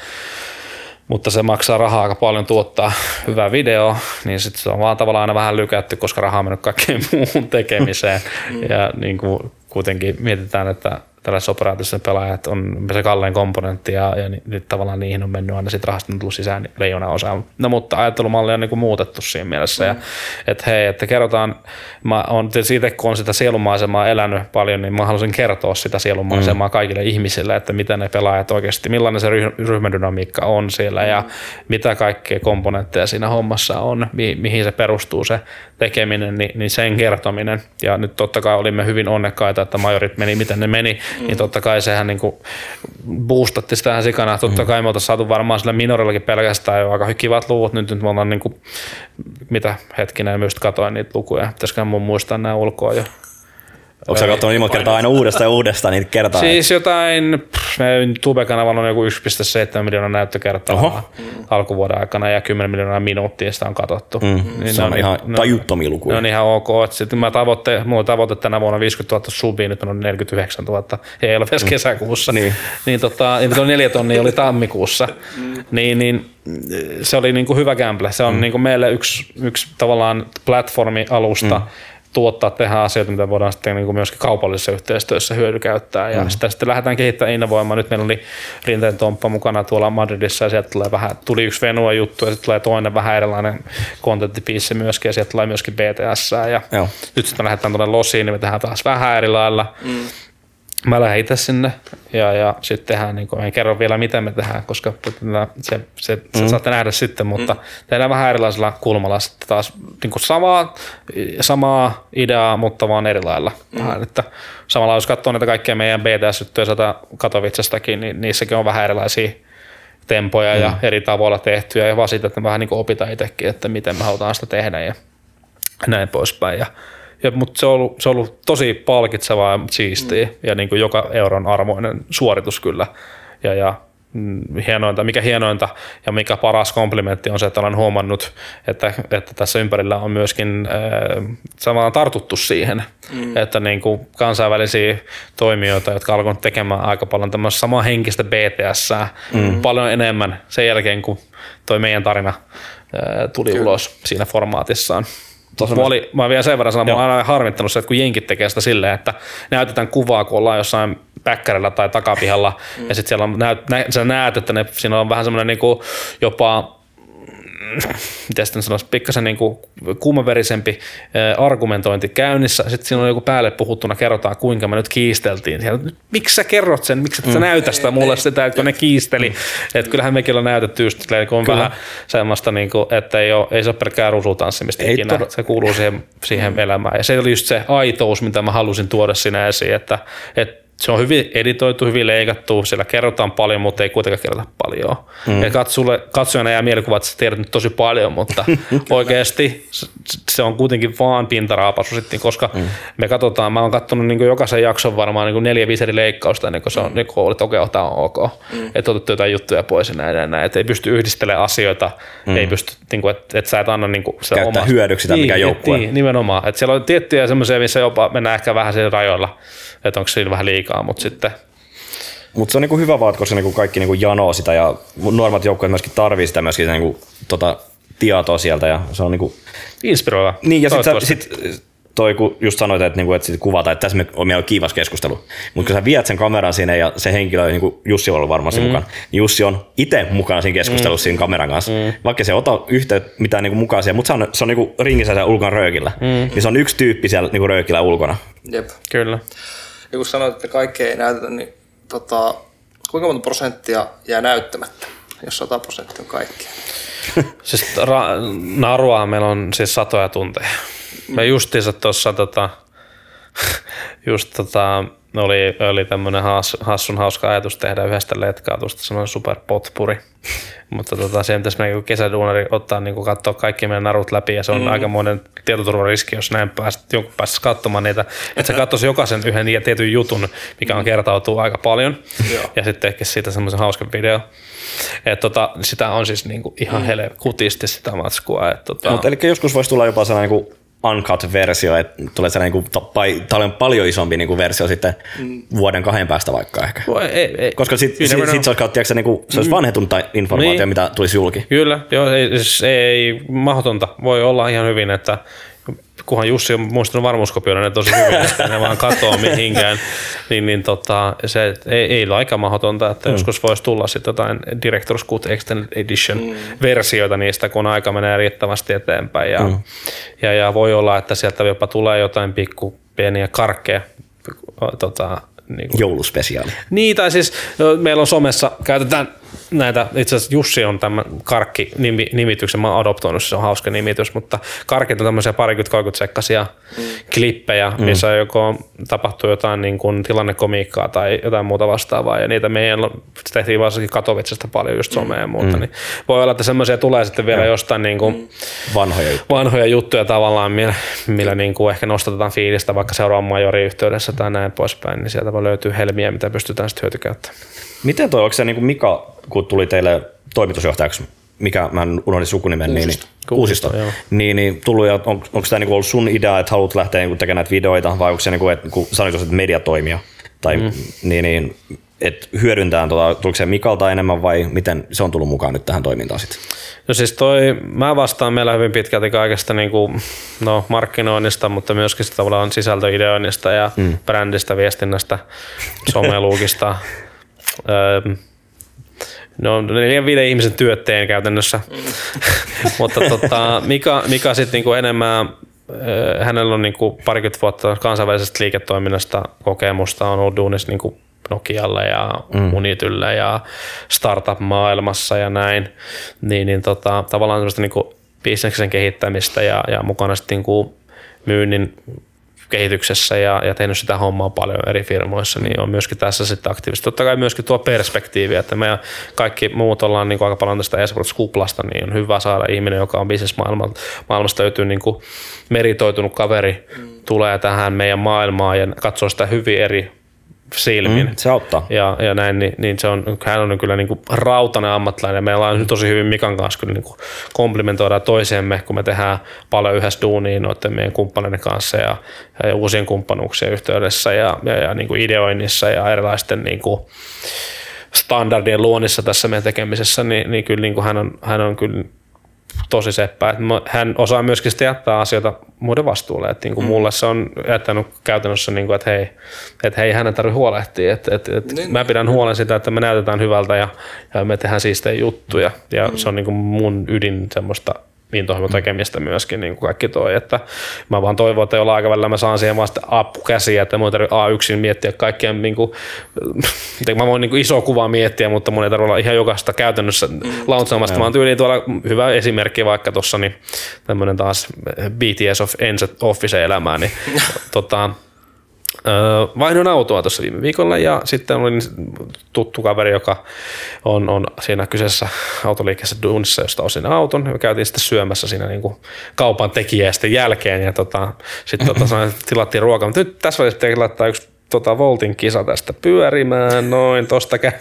mutta se maksaa rahaa aika paljon tuottaa hyvää videoa, niin sitten se on vaan tavallaan aina vähän lykätty, koska rahaa on mennyt kaikkeen muuhun tekemiseen. ja niin kuin kuitenkin mietitään, että tällaisessa operaatiossa pelaajat on se kallein komponentti ja, ja ni- nyt tavallaan niihin on mennyt aina sit rahasta tullut sisään niin leijona osa. No mutta ajattelumalli on niin kuin muutettu siinä mielessä. Mm. Ja, että hei, että kerrotaan, mä on siitä kun on sitä sielumaisemaa elänyt paljon, niin mä haluaisin kertoa sitä sielumaisemaa mm. kaikille ihmisille, että mitä ne pelaajat oikeasti, millainen se ryh- ryhmädynamiikka on siellä ja mitä kaikkea komponentteja siinä hommassa on, mi- mihin se perustuu se tekeminen, niin, niin sen kertominen. Ja nyt totta kai olimme hyvin onnekkaita, että majorit meni miten ne meni, mm. niin totta kai sehän niin kuin boostatti sitä ihan sikana. Totta kai me oltaisiin saatu varmaan sillä minorillakin pelkästään jo aika kivat luvut. Nyt, nyt me ollaan niin kuin, mitä hetkinen, myös katoin niitä lukuja. Pitäisiköhän mun muistaa nämä ulkoa jo. Onko sä katsonut niin monta kertaa aina uudestaan ja uudestaan niitä kertaa? Siis jotain, pff, meidän Tube-kanavalla on joku 1,7 miljoonaa näyttökertaa Oho. alkuvuoden aikana ja 10 miljoonaa minuuttia sitä on katsottu. Mm, Niin se ne on ihan ne tajuttomia Ne lukuja. on ihan ok. Sitten mä tavoitte, mulla on tavoite tänä vuonna 50 000 subia, nyt on 49 000. Ei ole edes kesäkuussa. Niin. niin tota, ja tuo neljä tonnia oli tammikuussa. niin, niin se oli niinku hyvä gamble. Se on mm. niinku meille yksi, yksi tavallaan platformi alusta. Mm tuottaa, tehdä asioita, mitä voidaan sitten niin kuin myöskin kaupallisessa yhteistyössä hyödykäyttää. Ja mm. sitä sitten lähdetään kehittämään innovoimaan. Nyt meillä oli Rinteen Tomppa mukana tuolla Madridissa ja sieltä tulee vähän, tuli yksi Venua juttu ja sitten tulee toinen vähän erilainen kontenttipiissi myöskin ja sieltä tulee myöskin BTS. Ja Joo. nyt sitten lähdetään tuonne Losiin, niin me tehdään taas vähän eri lailla. Mm. Mä lähden itse sinne ja, ja sitten tehdään, niin kuin, en kerro vielä mitä me tehdään, koska se, se, se mm. saatte nähdä sitten, mutta mm. tehdään vähän erilaisella kulmalla sitten taas niin kuin samaa, samaa ideaa, mutta vaan eri lailla. Mm. Vähän, että samalla jos katsoo näitä kaikkia meidän BTS-juttuja sieltä Katowicestakin, niin niissäkin on vähän erilaisia tempoja mm. ja eri tavoilla tehtyjä ja vaan siitä, että me vähän niin kuin opitaan itsekin, että miten me halutaan sitä tehdä ja näin poispäin. Ja ja, mutta se on, ollut, se on ollut tosi palkitsevaa ja siistiä mm. ja niin kuin joka euron armoinen suoritus kyllä. Ja, ja mm, hienointa, mikä hienointa ja mikä paras komplimentti on se, että olen huomannut, että, että tässä ympärillä on myöskin äh, samaan tartuttu siihen, mm. että niin kuin kansainvälisiä toimijoita, jotka alkoivat tekemään aika paljon tämmöistä samaa henkistä BTS, mm. paljon enemmän sen jälkeen, kun toi meidän tarina äh, tuli Kyllä. ulos siinä formaatissaan. Tuossa mä, oli, mä vielä sen verran sanon, mä oon aina harmittanut se, että kun jenkit tekee sitä silleen, että näytetään kuvaa, kun ollaan jossain päkkärillä tai takapihalla, mm. ja sitten siellä on, näyt, nä, sä näet, että ne, siinä on vähän semmoinen niin jopa miten sitten sanoisi, pikkasen niin kuin kuumaverisempi argumentointi käynnissä. Sitten siinä on joku päälle puhuttuna, kerrotaan kuinka me nyt kiisteltiin. Siellä, miksi sä kerrot sen, miksi et sä mm. näytä sitä mulle sitä, että ne kiisteli. Mm. Että kyllähän mekin on näytetty just silleen, kun on Kyllä. vähän semmoista, niin kuin, että ei, ole, ei se ole pelkkää rusutanssimista ei ikinä. Tod- se kuuluu siihen, siihen mm. elämään. Ja se oli just se aitous, mitä mä halusin tuoda sinä esiin, että, että se on hyvin editoitu, hyvin leikattu, siellä kerrotaan paljon, mutta ei kuitenkaan kerrota paljon. Mm. Ja katsulle, katsojana jää mielikuva, että sä tiedät nyt tosi paljon, mutta oikeasti se on kuitenkin vaan pintaraapasu sitten, koska mm. me katsotaan, mä oon katsonut niin jokaisen jakson varmaan niin neljä viisi eri leikkausta ennen kuin se on, niin kuin, että okei, okay, tämä on ok. Mm. Että otettu jotain juttuja pois ja näin, näin, näin. Että ei pysty yhdistelemään asioita, mm. ei pysty, niin kuin, että, että sä et anna niin kuin, sitä Käyttää omasta. hyödyksi sitä, niin, mikä joukkue. Niin, nimenomaan. Että siellä on tiettyjä semmoisia, missä jopa mennään ehkä vähän siellä rajoilla että onko siinä vähän liikaa, mutta sitten mutta se on niinku hyvä vaan, koska niinku kaikki niinku janoo sitä ja nuormat joukkueet myöskin tarvii sitä myöskin niinku, tota, tietoa sieltä ja se on niinku... Inspiroiva. Niin ja sitten sit, toi kun just sanoit, että, niinku, että sit kuvata, että tässä me on meillä kiivas keskustelu. Mutta kun sä viet sen kameran sinne ja se henkilö, niin kuin Jussi on ollut varmasti mm. mukana, niin Jussi on itse mukana siinä keskustelussa mm. siinä kameran kanssa. Mm. Vaikka se ota yhteyttä mitään niin mukaan siihen, mutta se on, se on niin ringissä siellä ulkona röökillä. Mm. Niin se on yksi tyyppi siellä niin röökillä ulkona. Jep. Kyllä. Ja kun sanoit, että kaikkea ei näytetä, niin tota, kuinka monta prosenttia jää näyttämättä, jos 100 prosenttia on kaikkea? siis ra- narua meillä on siis satoja tunteja. Me justiinsa tuossa tota, just tota, oli, oli tämmöinen has, hassun hauska ajatus tehdä yhdestä letkautusta, semmoinen superpotpuri. Mutta tota, siihen pitäisi meidän kesäduunari ottaa niin katsoa kaikki meidän narut läpi ja se on mm. aikamoinen tietoturvariski, jos näin pääst, jonkun pääsisi katsomaan niitä. Että se katsoisi jokaisen yhden ja tietyn jutun, mikä on kertautuu aika paljon. ja sitten ehkä siitä semmoisen hauskan video. Et tota, sitä on siis niinku ihan mm. hele kutisti sitä matskua. Et tota... Mutta eli joskus voisi tulla jopa sellainen niin uncut-versio, että tulee se niin kuin, paljon isompi niin kuin versio sitten mm. vuoden kahden päästä vaikka ehkä. Ei, ei. Koska sitten sit, sit se olisi, tiedätkö, niin kuin, se olisi mm. vanhetunta informaatio, niin. mitä tulisi julki. Kyllä, joo, ei, siis ei, mahdotonta. Voi olla ihan hyvin, että kunhan Jussi on muistanut varmuuskopioida ne tosi hyvin, että ne vaan katoaa mihinkään, niin, niin tota, se ei, ei ole aika mahdotonta, että mm. joskus voisi tulla sitten jotain Director's Cut Extended Edition mm. versioita niistä, kun aika menee riittävästi eteenpäin. Ja, mm. ja, ja voi olla, että sieltä jopa tulee jotain pikku pieniä karkkeja tota, niin kuin, jouluspesiaali. Niin, tai siis meillä on somessa, käytetään näitä, itse asiassa Jussi on tämän karkki-nimityksen, mä oon adoptoinut, se on hauska nimitys, mutta karkit on tämmöisiä parikymmentä 30 sekkaisia mm. klippejä, mm. missä joko tapahtuu jotain niin kuin tilannekomiikkaa tai jotain muuta vastaavaa, ja niitä meidän tehtiin varsinkin Katowicesta paljon just somea ja muuta, mm. niin voi olla, että semmoisia tulee sitten vielä ja. jostain niin kuin vanhoja, juttuja. vanhoja juttuja tavallaan, millä, millä niin kuin ehkä nostetaan fiilistä vaikka seuraavan majorin yhteydessä tai näin poispäin, niin sieltä voi löytyä helmiä, mitä pystytään sitten hyötykäyttämään. Miten toi, onko se niin kuin Mika, kun tuli teille toimitusjohtajaksi, mikä mä unohdin sukunimen, niin- Kuusisto. niin, Kuusisto, Kuusisto niin, niin tullut, on, onko tämä niin ollut sun idea, että haluat lähteä niin tekemään näitä videoita, vai onko se, niin kuin, että kun sanoit, että mediatoimija, tai mm. niin, niin että hyödyntää, tuota, tuliko se Mikalta enemmän vai miten se on tullut mukaan nyt tähän toimintaan sitten? No siis toi, mä vastaan meillä hyvin pitkälti kaikesta niin kuin, no, markkinoinnista, mutta myöskin tavallaan sisältöideoinnista ja mm. brändistä, viestinnästä, someluukista, öö, no neljän viiden ihmisen työt teen käytännössä, mm. mutta tota, mikä, mikä sitten niinku enemmän hänellä on niin kuin parikymmentä vuotta kansainvälisestä liiketoiminnasta kokemusta, on ollut duunissa niin kuin Nokialle ja mm. Unitylle ja startup-maailmassa ja näin, niin, niin tota, tavallaan semmoista niin kuin bisneksen kehittämistä ja, ja mukana sitten niin kuin myynnin kehityksessä ja, ja tehnyt sitä hommaa paljon eri firmoissa, niin on myöskin tässä sitten aktiivisesti. Totta kai myöskin tuo perspektiivi, että me kaikki muut ollaan niin kuin aika paljon tästä esports-kuplasta, niin on hyvä saada ihminen, joka on bisnesmaailmasta löytyy niin kuin meritoitunut kaveri, mm. tulee tähän meidän maailmaan ja katsoo sitä hyvin eri silmin. Mm, se auttaa. Ja, ja näin, niin, niin, se on, hän on kyllä niin kuin rautainen ammattilainen. Meillä on tosi hyvin Mikan kanssa kyllä niin kuin komplimentoidaan toisemme, kun me tehdään paljon yhdessä duunia noiden meidän kumppaneiden kanssa ja, ja uusien kumppanuuksien yhteydessä ja, ja, ja niin kuin ideoinnissa ja erilaisten niin kuin standardien luonnissa tässä meidän tekemisessä, niin, niin kyllä niin kuin hän, on, hän on kyllä tosi seppä. Että hän osaa myöskin sitten jättää asioita muiden vastuulle. Että niin kuin mm. mulle se on jättänyt käytännössä, niin kuin, että hei, että hei, hänen tarvitse huolehtia. Että, että, että niin. Mä pidän huolen sitä, että me näytetään hyvältä ja, ja me tehdään siistejä juttuja. Ja mm. se on niin kuin mun ydin semmoista intohimon tekemistä myöskin niin kuin kaikki toi, että mä vaan toivon, että jollain aikavälillä mä saan siihen vaan sitten apukäsiä, että mun ei tarvitse A1 miettiä kaikkea, niin kuin, mä voin niin kuin iso kuva miettiä, mutta mun ei tarvitse olla ihan jokaista käytännössä mm. launchaamasta, vaan tyyliin tuolla hyvä esimerkki vaikka tuossa, niin tämmöinen taas BTS of Office-elämää, niin tota, vaihdoin autoa tuossa viime viikolla ja sitten oli tuttu kaveri, joka on, on siinä kyseessä autoliikkeessä duunissa, josta osin auton. Me käytiin sitten syömässä siinä niin kuin kaupan tekijästä jälkeen ja tota, sitten tota, tilattiin ruokaa. Mutta nyt tässä välissä pitää laittaa yksi tota Voltin kisa tästä pyörimään, noin tosta kä-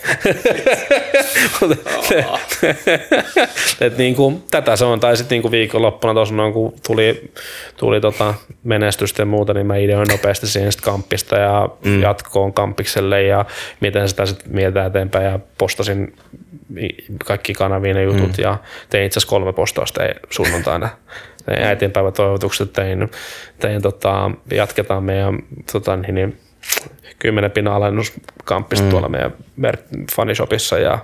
Et niinku, tätä se on, tai sitten niinku viikonloppuna tuossa noin, kun tuli, tuli tota menestystä ja muuta, niin mä ideoin nopeasti siihen sit kampista ja mm. jatkoon kampikselle ja miten sitä sitten mietitään eteenpäin. Ja postasin kaikki kanaviin jutut mm. ja tein itse asiassa kolme postausta sunnuntaina. Äitienpäivätoivotukset tein, tein tota, jatketaan meidän tota, niin, 10 pinnan alennuskampista mm. tuolla meidän fanishopissa ja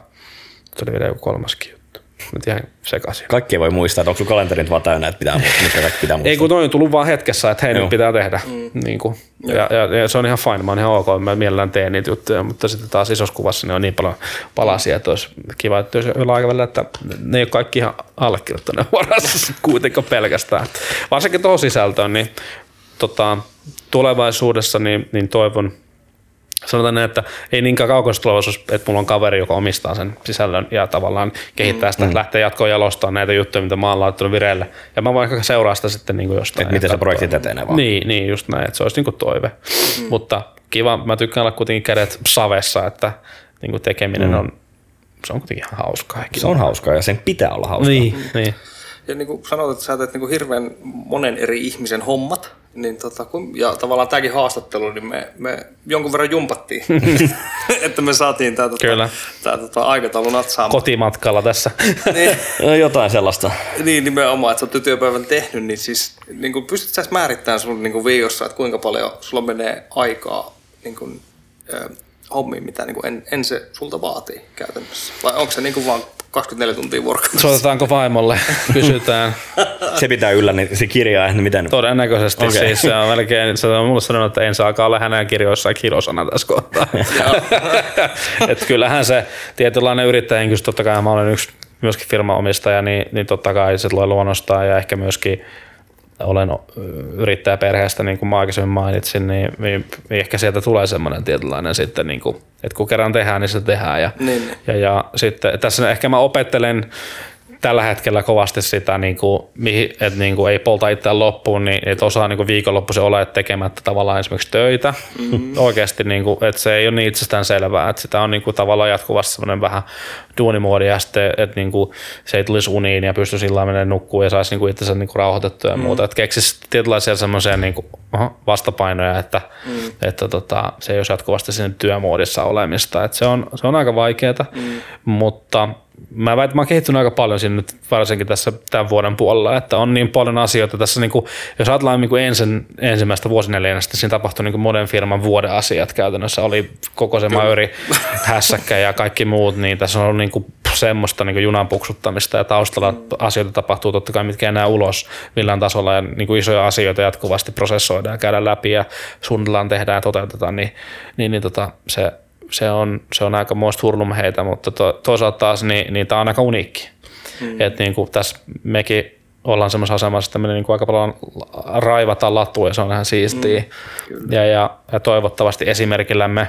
tuli vielä joku kolmaskin juttu. Nyt ihan sekaisin. Kaikki voi muistaa, että onko sun kalenterit vaan täynnä, että pitää, mitkä kaikki pitää muistaa. Ei kun noin on tullut vaan hetkessä, että hei nyt pitää tehdä. Mm. Niin kuin. Ja, ja, ja, se on ihan fine, mä oon ihan ok, mä mielellään teen niitä juttuja, mutta sitten taas isossa kuvassa ne on niin paljon palasia, että olisi kiva, että jos jollain aikavälillä, että ne ei ole kaikki ihan allekirjoittaneet varassa kuitenkaan pelkästään. Varsinkin tuohon sisältöön, niin tota, tulevaisuudessa niin, niin toivon, sanotaan näin, että ei niinkään kaukaisessa tulevaisuudessa, että mulla on kaveri, joka omistaa sen sisällön ja tavallaan kehittää sitä, mm. lähtee jatkoon jalostamaan näitä juttuja, mitä mä oon laittanut vireille. Ja mä voin ehkä seuraa sitä sitten niin kuin jostain. Että miten se projekti etenee vaan. Niin, niin, just näin, että se olisi niin kuin toive. Mm. Mutta kiva, mä tykkään olla kuitenkin kädet savessa, että niin kuin tekeminen mm. on, se on kuitenkin ihan hauskaa. Se on hauskaa ja sen pitää olla hauskaa. Niin, mm. niin. Ja niin kuin sanoit, että sä teet niin kuin hirveän monen eri ihmisen hommat, niin tota, kun, ja tavallaan tämäkin haastattelu, niin me, me jonkun verran jumpattiin, että me saatiin tämä tota, tää, tota, aikataulu natsaamaan. Kotimatkalla tässä. niin, no, jotain sellaista. Niin, nimenomaan, että sä oot työpäivän tehnyt, niin siis niin kuin pystyt sä määrittämään sun niin kuin viikossa, että kuinka paljon sulla menee aikaa niin kuin, äh, hommiin, mitä niin kuin en, en se sulta vaatii käytännössä? Vai onko se niin kuin vaan 24 tuntia vuorokaudessa. Soitetaanko vaimolle? Kysytään. se pitää yllä niin se kirjaa, että miten... Todennäköisesti okay. siis. Se on melkein, se on mulle sanonut, että en saakaan olla hänen kirjoissaan kilosana tässä kohtaa. että kyllähän se tietynlainen yrittäjähenkisyys, totta kai mä olen yksi myöskin firmaomistaja, niin, niin totta kai se tulee luonnostaan ja ehkä myöskin olen yrittäjäperheestä, niin kuin mä aikaisemmin mainitsin, niin, niin, niin ehkä sieltä tulee semmoinen tietynlainen sitten, niin kuin, että kun kerran tehdään, niin se tehdään. Ja, niin. ja, ja sitten tässä ehkä mä opettelen tällä hetkellä kovasti sitä, niin kuin, että niin kuin ei polta itseään loppuun, niin että osaa niin viikonloppuisen olla tekemättä tavallaan esimerkiksi töitä. Mm. Oikeasti, niin kuin, että se ei ole niin itsestään selvää, että sitä on niin kuin, tavallaan jatkuvasti semmoinen vähän duunimuodi ja sitten, että niin kuin, se ei tulisi uniin ja pystyisi sillä menemään nukkuun ja saisi niin kuin itsensä niin kuin rauhoitettua ja mm. muuta. Että keksisi tietynlaisia semmoisia niin kuin, vastapainoja, että, mm. että tota, se ei olisi jatkuvasti siinä työmuodissa olemista. Että se, on, se on aika vaikeaa, mm. mutta mä väitän, että mä oon kehittynyt aika paljon siinä nyt varsinkin tässä tämän vuoden puolella, että on niin paljon asioita tässä, niin kuin, jos ajatellaan niin kuin ensin, ensimmäistä vuosineljännestä, siinä tapahtui niin kuin monen firman vuoden asiat käytännössä, oli koko se Mayri hässäkkä ja kaikki muut, niin tässä on ollut niin kuin, semmoista niin junan puksuttamista ja taustalla asioita tapahtuu totta kai, mitkä enää ulos millään tasolla ja niin kuin isoja asioita jatkuvasti prosessoidaan ja käydään läpi ja suunnitellaan, tehdään ja toteutetaan, niin, niin, niin tota, se, se, on, se on aika muista hurlumheitä, mutta to, toisaalta taas niin, niin tämä on aika uniikki. Mm. Että niin kuin tässä mekin ollaan semmoisessa asemassa, että me niin kuin aika paljon raivataan lattua ja se on ihan siistiä. Mm, ja, ja, ja, toivottavasti esimerkillämme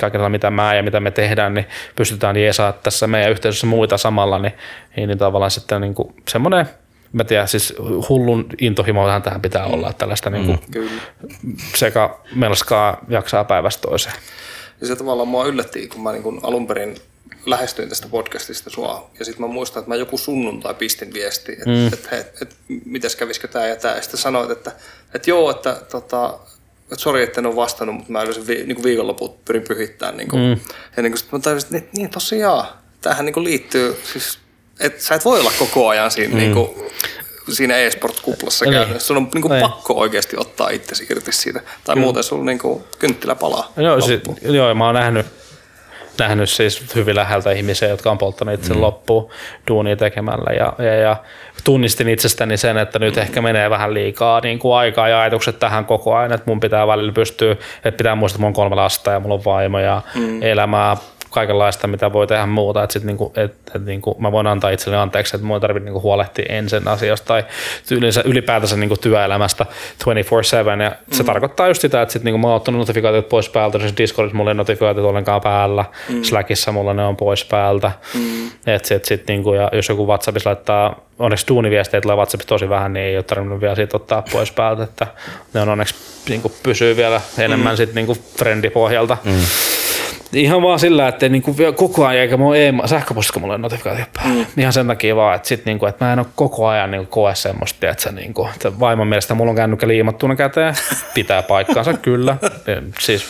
kaikilla mitä mä ja mitä me tehdään, niin pystytään jeesaa tässä meidän yhteisössä muita samalla, niin, niin, niin tavallaan sitten niin kuin semmoinen mä tiedän, siis hullun intohimoahan tähän pitää olla, että tällaista niin kuin mm. sekä melskaa jaksaa päivästä toiseen. Ja se tavallaan mua yllätti, kun mä niin kuin alun perin lähestyin tästä podcastista sua, ja sitten mä muistan, että mä joku sunnuntai pistin viesti, että mm. et, et, et, mitäs kävisikö tämä ja tämä, ja sitten sanoit, että, että joo, että tota, että sori, että en ole vastannut, mutta mä yleensä vi, niin viikonloput pyrin pyhittämään. Niin kuin, mm. Ja niin kuin, mä tajusin, että niin tosiaan, tämähän niin kuin liittyy, siis, että sä et voi olla koko ajan siinä, mm. niin kuin, siinä e-sport-kuplassa niin. käytännössä. Sun on niin kuin, niin. pakko oikeasti ottaa itsesi irti siitä, tai Kyllä. muuten sulla niin kuin, kynttilä palaa. Joo, si- joo, mä oon nähnyt nähnyt siis hyvin läheltä ihmisiä, jotka on polttaneet itse mm. loppuun duunia tekemällä ja, ja, ja tunnistin itsestäni sen, että nyt ehkä menee vähän liikaa niin kuin aikaa ja ajatukset tähän koko ajan, että mun pitää välillä pystyä, että pitää muistaa, että mulla on kolme lasta ja mulla on vaimo ja mm. elämää kaikenlaista, mitä voi tehdä muuta. Että sit niinku, et, et niinku, mä voin antaa itselleni anteeksi, että mun tarvitse niinku huolehtia ensin asioista tai yleensä, ylipäätänsä niinku työelämästä 24-7. Ja mm. se tarkoittaa just sitä, että sit niinku mä oon ottanut notifikaatiot pois päältä, siis Discordissa mulla ei notifikaatiot ollenkaan päällä, mm. Slackissa mulla ne on pois päältä. Mm. Et sit, sit niinku, ja jos joku WhatsAppissa laittaa onneksi duuniviestejä tulee WhatsAppissa tosi vähän, niin ei ole tarvinnut vielä siitä ottaa pois päältä, että ne on onneksi niin kuin, pysyy vielä enemmän mm. sit, niin kuin, friendipohjalta. Mm. Ihan vaan sillä, että niinku koko ajan, eikä mulla ei sähköpostissa mulla ole notifikaatio päällä. Mm. Ihan sen takia vaan, että, sit niinku, että mä en ole koko ajan niinku koe semmoista, että, niinku, että vaimon mielestä mulla on kännykkä liimattuna käteen. Pitää paikkaansa kyllä. Siis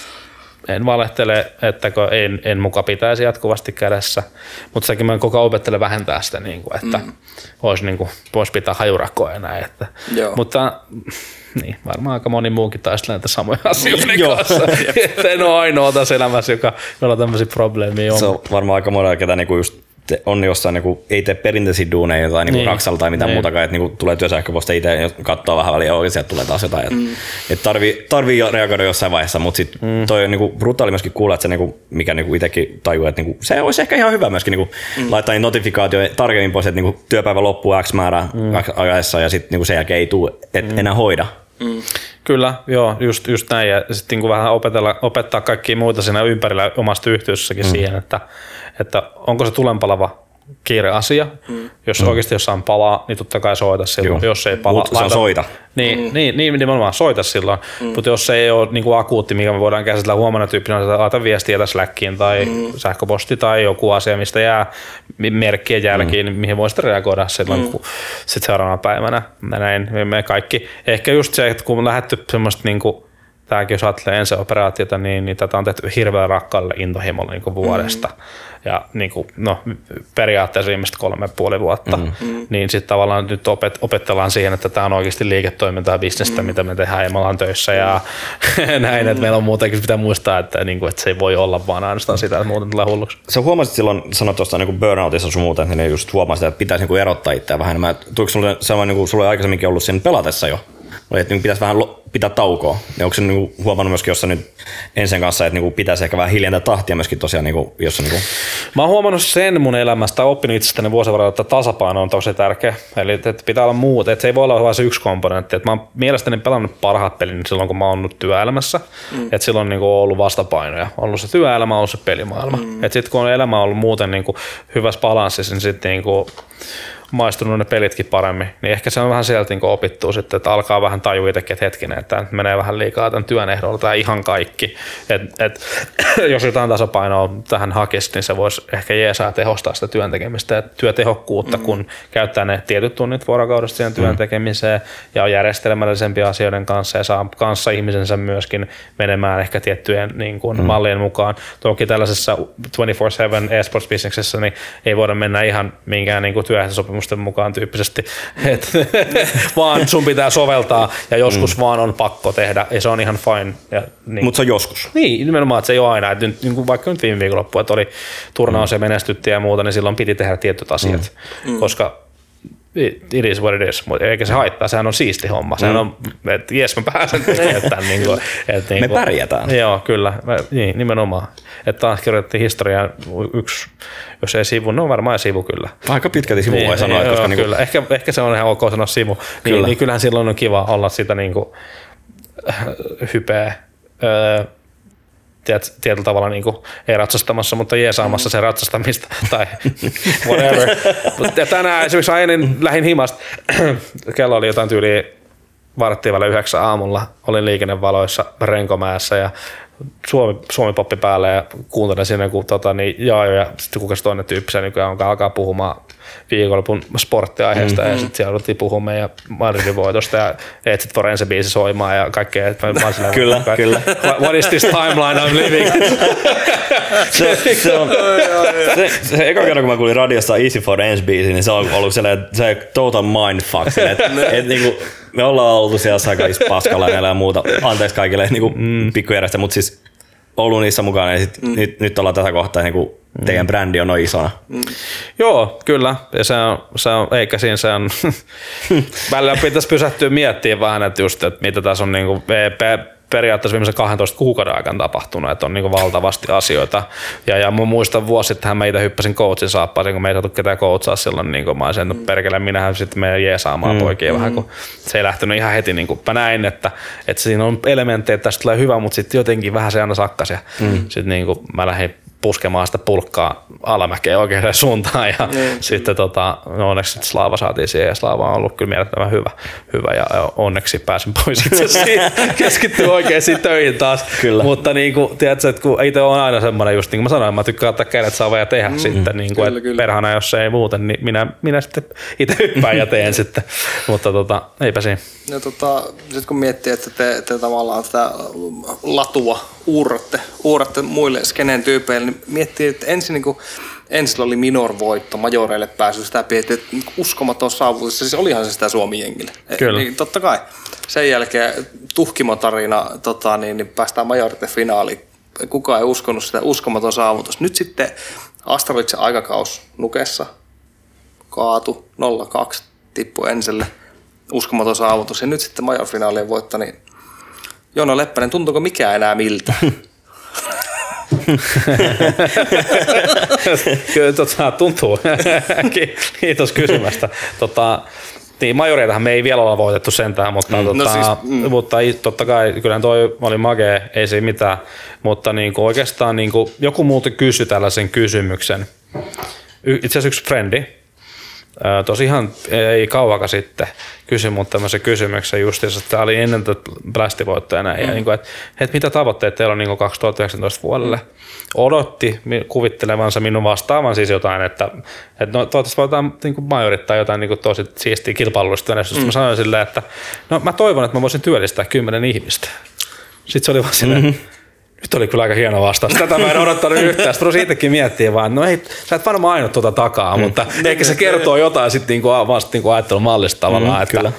en valehtele, että en, en muka pitäisi jatkuvasti kädessä, mutta sekin mä koko ajan opettelen vähentää sitä, niin kuin, että mm. olisi, niin kuin, voisi pitää hajurakkoa enää. Että, mutta niin, varmaan aika moni muukin taistelee näitä samoja asioita kanssa. että en ole ainoa tässä elämässä, joka on tämmöisiä probleemia. On. Se on varmaan aika monella, ketä niinku just te, on jossain, niinku, ei tee perinteisiä duuneja tai niinku niin. raksalla tai mitään niin. muutakaan, että niinku, tulee työsähköposta itse katsoo vähän väliä, oikein sieltä tulee taas jotain. Mm. Et tarvii, tarvii reagoida jossain vaiheessa, mutta sitten mm. toi on niinku, brutaali myöskin kuulla, että se, niinku, mikä niinku itsekin tajuu, että niinku, se olisi ehkä ihan hyvä myöskin niinku, mm. laittaa notifikaatioja tarkemmin pois, että niinku, työpäivä loppuu X määrä mm. ajassa ja sitten niinku, sen jälkeen ei tule et mm. enää hoida. Mm. Kyllä, joo, just, just näin. Ja sitten niin vähän opetella, opettaa kaikkia muita siinä ympärillä omasta yhteisössäkin mm. siihen, että, että onko se tulenpalava kiireasia. Mm. Jos mm. oikeasti jossain palaa, niin totta kai soita silloin. Joo. Jos ei palaa, laita, soita. Niin, mm. niin, niin nimenomaan soita silloin. Mm. Mutta jos se ei ole niin kuin akuutti, mikä me voidaan käsitellä huomenna tyyppinä, niin laita viestiä tässä Slackiin tai mm. sähköposti tai joku asia, mistä jää merkkiä jälkiin, mm. mihin voi sitten reagoida silloin, mm. kun sit seuraavana päivänä. Näin me kaikki. Ehkä just se, että kun on lähdetty semmoista niin kuin, tämäkin jos ajattelee ensi operaatiota, niin, niin tätä on tehty hirveän rakkaalle intohimolle niin vuodesta. Mm ja niin kuin, no, periaatteessa viimeiset kolme puoli vuotta, mm. mm. niin sitten tavallaan nyt opet, opetellaan siihen, että tämä on oikeasti liiketoimintaa, bisnestä, mm. mitä me tehdään ja me ollaan töissä ja mm. näin, että meillä on muutenkin pitää muistaa, että, niin kuin, että se ei voi olla vaan ainoastaan sitä, että muuten tulee hulluksi. Sä huomasit silloin, sanoit tuosta niin burnoutissa sun muuten, niin just huomasit, että pitäisi niin erottaa itseä vähän enemmän. Tuliko sulle sellainen, niin kuin sulla aikaisemminkin ollut siinä pelatessa jo? Oli, että niin pitäisi vähän pitää taukoa. Ja onko se niin huomannut myöskin jossain nyt ensin kanssa, että niin pitäisi ehkä vähän hiljentää tahtia myöskin tosiaan, niin kuin, jos niin kuin... Mä oon huomannut sen mun elämästä, oppinut itsestäni vuosien varrella, että tasapaino on tosi tärkeä. Eli että pitää olla muut, että se ei voi olla vain se yksi komponentti. Että mä oon mielestäni pelannut parhaat pelin silloin, kun mä oon ollut työelämässä. Mm. Että silloin niin kuin on ollut vastapainoja. On ollut se työelämä, on ollut se pelimaailma. Mm. Että sitten kun on elämä ollut muuten niin kuin hyvässä balanssissa, niin sitten niin kuin maistunut ne pelitkin paremmin, niin ehkä se on vähän sieltä niin opittu sitten, että alkaa vähän tajua itsekin, että hetkinen, että menee vähän liikaa tämän työn ehdolla tai ihan kaikki. Et, et, jos jotain tasapainoa tähän hakisi, niin se voisi ehkä jeesaa tehostaa sitä työn tekemistä ja työtehokkuutta, mm. kun käyttää ne tietyt tunnit vuorokaudesta siihen työn mm. tekemiseen ja on järjestelmällisempiä asioiden kanssa ja saa kanssa ihmisensä myöskin menemään ehkä tiettyjen niin kuin, mm. mallien mukaan. Toki tällaisessa 24-7 esports-bisneksessä niin ei voida mennä ihan minkään niin työehtosopimus sopimusten mukaan tyyppisesti, että vaan sun pitää soveltaa ja joskus mm. vaan on pakko tehdä ja se on ihan fine. Ja, niin. Mutta se on joskus. Niin, nimenomaan, että se ei ole aina. Että nyt, niin kuin vaikka nyt viime viikonloppu, että oli turnaus ja menestyttiin ja muuta, niin silloin piti tehdä tietyt asiat, mm. koska it is what it is, mutta eikä se haittaa, sehän on siisti homma. Sehän on, että jes mä pääsen tekemään tämän. niin kuin, että niin Me kuin, pärjätään. Joo, kyllä, mä, niin, nimenomaan. Että taas kirjoitettiin historiaan yksi, jos ei sivu, no varmaan sivu kyllä. Aika pitkälti sivu voi Niin, sanoa, joo, koska niinku, kyllä. Ehkä, ehkä se on ihan ok sanoa sivu. Niin, Kyllä. kyllä. niin kyllähän silloin on kiva olla sitä niin kuin, hypeä, öö, tiet, tietyllä tavalla niin kuin, ei ratsastamassa, mutta jeesaamassa se ratsastamista tai whatever. Mutta tänään esimerkiksi ainin lähin himasta, kello oli jotain tyyliä varttiin välillä yhdeksän aamulla, olin liikennevaloissa Renkomäessä ja Suomi, Suomi poppi päälle ja kuuntelin sinne, kun tota, niin Jaajo ja sitten kuka se toinen tyyppi se nykyään on, alkaa puhumaan viikonlopun sporttiaiheesta mm-hmm. ja sitten siellä ruvettiin puhumaan meidän Madridin voitosta ja Etsit Forense biisi soimaan ja kaikkea. Että mä, mä Kyllä, kyllä. What, is this timeline I'm living? se, se, on, se, se, eka kerran, kun mä kuulin radiossa Easy for Dance biisi, niin se on ollut sellainen, se total mindfuck. Että et, niinku, me ollaan oltu siellä sakais paskalainella ja muuta. Anteeksi kaikille niinku, mm. pikkujärjestä, mutta siis ollut niissä mukana ja sit, mm. nyt, nyt ollaan tätä kohtaa, niin kuin teidän brändi on noin isona. Joo, kyllä. Ja se on, se on eikä siinä se on, välillä pitäisi pysähtyä miettimään vähän, että just, että mitä tässä on niinku, pe- periaatteessa viimeisen 12 kuukauden aikana tapahtunut, että on niinku valtavasti asioita. Ja, ja mä muistan vuosi sitten mä itse hyppäsin coachin saappaaseen, kun me ei saatu ketään coachaa silloin, niin mä olisin, että perkele, minähän sitten meidän jeesaamaan mm. poikia vähän, kun se ei lähtenyt ihan heti, niin kuin mä näin, että, että siinä on elementtejä, että tästä tulee hyvä, mutta sitten jotenkin vähän se aina sakkas ja mm. sitten niin kuin mä lähdin puskemaan sitä pulkkaa alamäkeen oikeaan suuntaan ja Niin. sitten tota, no onneksi Slaava saatiin siihen ja Slaava on ollut kyllä mielettömän hyvä, hyvä ja onneksi pääsin pois itse siitä, keskittyä oikeisiin töihin taas. Kyllä. Mutta niin kuin, tiedätkö, että kun itse on aina semmoinen just niin kuin mä sanoin, mä tykkään ottaa kädet saava ja tehdä mm, sitten, niin kuin, kyllä, että kyllä. perhana jos ei muuten, niin minä, minä sitten itse hyppään ja teen sitten, mutta tota, eipä siinä. Ja tota, sit kun miettii, että te, te tavallaan tätä latua uuratte, uuratte muille skenen tyypeille, niin miettii, että ensin niin kuin, ensin oli minor-voitto, majoreille pääsy, sitä pidettiin että niin uskomaton saavutus, siis olihan se sitä Suomi-jengille. E- Kyllä. Niin, totta kai. Sen jälkeen tuhkimotarina, tota, niin, niin päästään majorite finaaliin. Kukaan ei uskonut sitä uskomaton saavutus. Nyt sitten Astraviksen aikakaus Nukessa kaatu 0-2, tippui enselle. Uskomaton saavutus. Ja nyt sitten majorfinaalien voitto, niin Joona Leppänen, tuntuuko mikään enää miltä? Kyllä tota, tuntuu. Ki- Kiitos kysymästä. Tota, niin, majoreitahan me ei vielä olla voitettu sentään, mutta, mm, tota, no siis, mm. mutta totta kai kyllähän toi oli magee, ei siinä mitään, mutta niin kuin oikeastaan niin kuin, joku muuten kysyi tällaisen kysymyksen. Itse asiassa yksi frendi, tosi ihan ei kauaka sitten kysyi mut tämmöisen kysymyksen justiinsa, että tämä oli ennen tätä plästivoittoja näin, mm. ja niin kuin, että, että mitä tavoitteet teillä on niin kuin 2019 vuodelle. Mm. Odotti kuvittelevansa minun vastaavan siis jotain, että, että no, toivottavasti voidaan niin kuin majorittaa jotain niin kuin tosi siistiä kilpailullista menestystä. Mm. Mä sanoin silleen, että no mä toivon, että mä voisin työllistää kymmenen ihmistä. Sitten se oli vaan silleen, mm-hmm. Nyt oli kyllä aika hieno vastaus. Tätä mä en odottanut yhtään. Sitten itsekin miettimään vaan, no ei, sä et varmaan ainut tuota takaa, mm. mutta ehkä se kertoo jotain sitten niinku, vaan sit niinku ajattelumallista tavallaan. Mm, että, kyllä.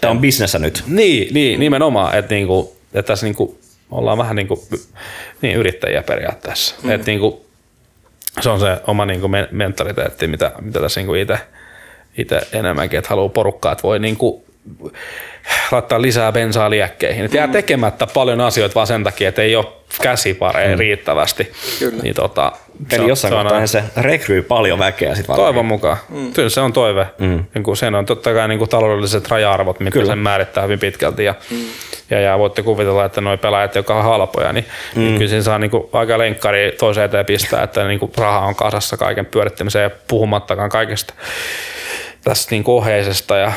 Tämä on bisnessä nyt. Niin, niin nimenomaan, että, niinku, että tässä niinku, ollaan vähän niinku, niin, yrittäjiä periaatteessa. Mm. Että niinku, se on se oma niinku, men- mentaliteetti, mitä, mitä tässä niinku itse itse enemmänkin, että haluaa porukkaa, että voi niinku, laittaa lisää bensaa liekkeihin. Et jää tekemättä paljon asioita vaan sen takia, että ei ole käsipareja mm. riittävästi. Kyllä. Niin tota, Eli jossain kohtaa se rekryy paljon väkeä sitten Toivon mukaan. Mm. Kyllä se on toive. Mm. Niin kuin sen on totta kai niin kuin taloudelliset raja-arvot, mitkä Kyllä. sen määrittää hyvin pitkälti. Ja, mm. ja, ja voitte kuvitella, että nuo pelaajat, jotka on halpoja, niin, mm. niin kyllä siinä saa niin kuin aika lenkkari toiseen eteen pistää, että niin kuin raha on kasassa kaiken pyörittämiseen ja puhumattakaan kaikesta tästä niin kuin oheisesta ja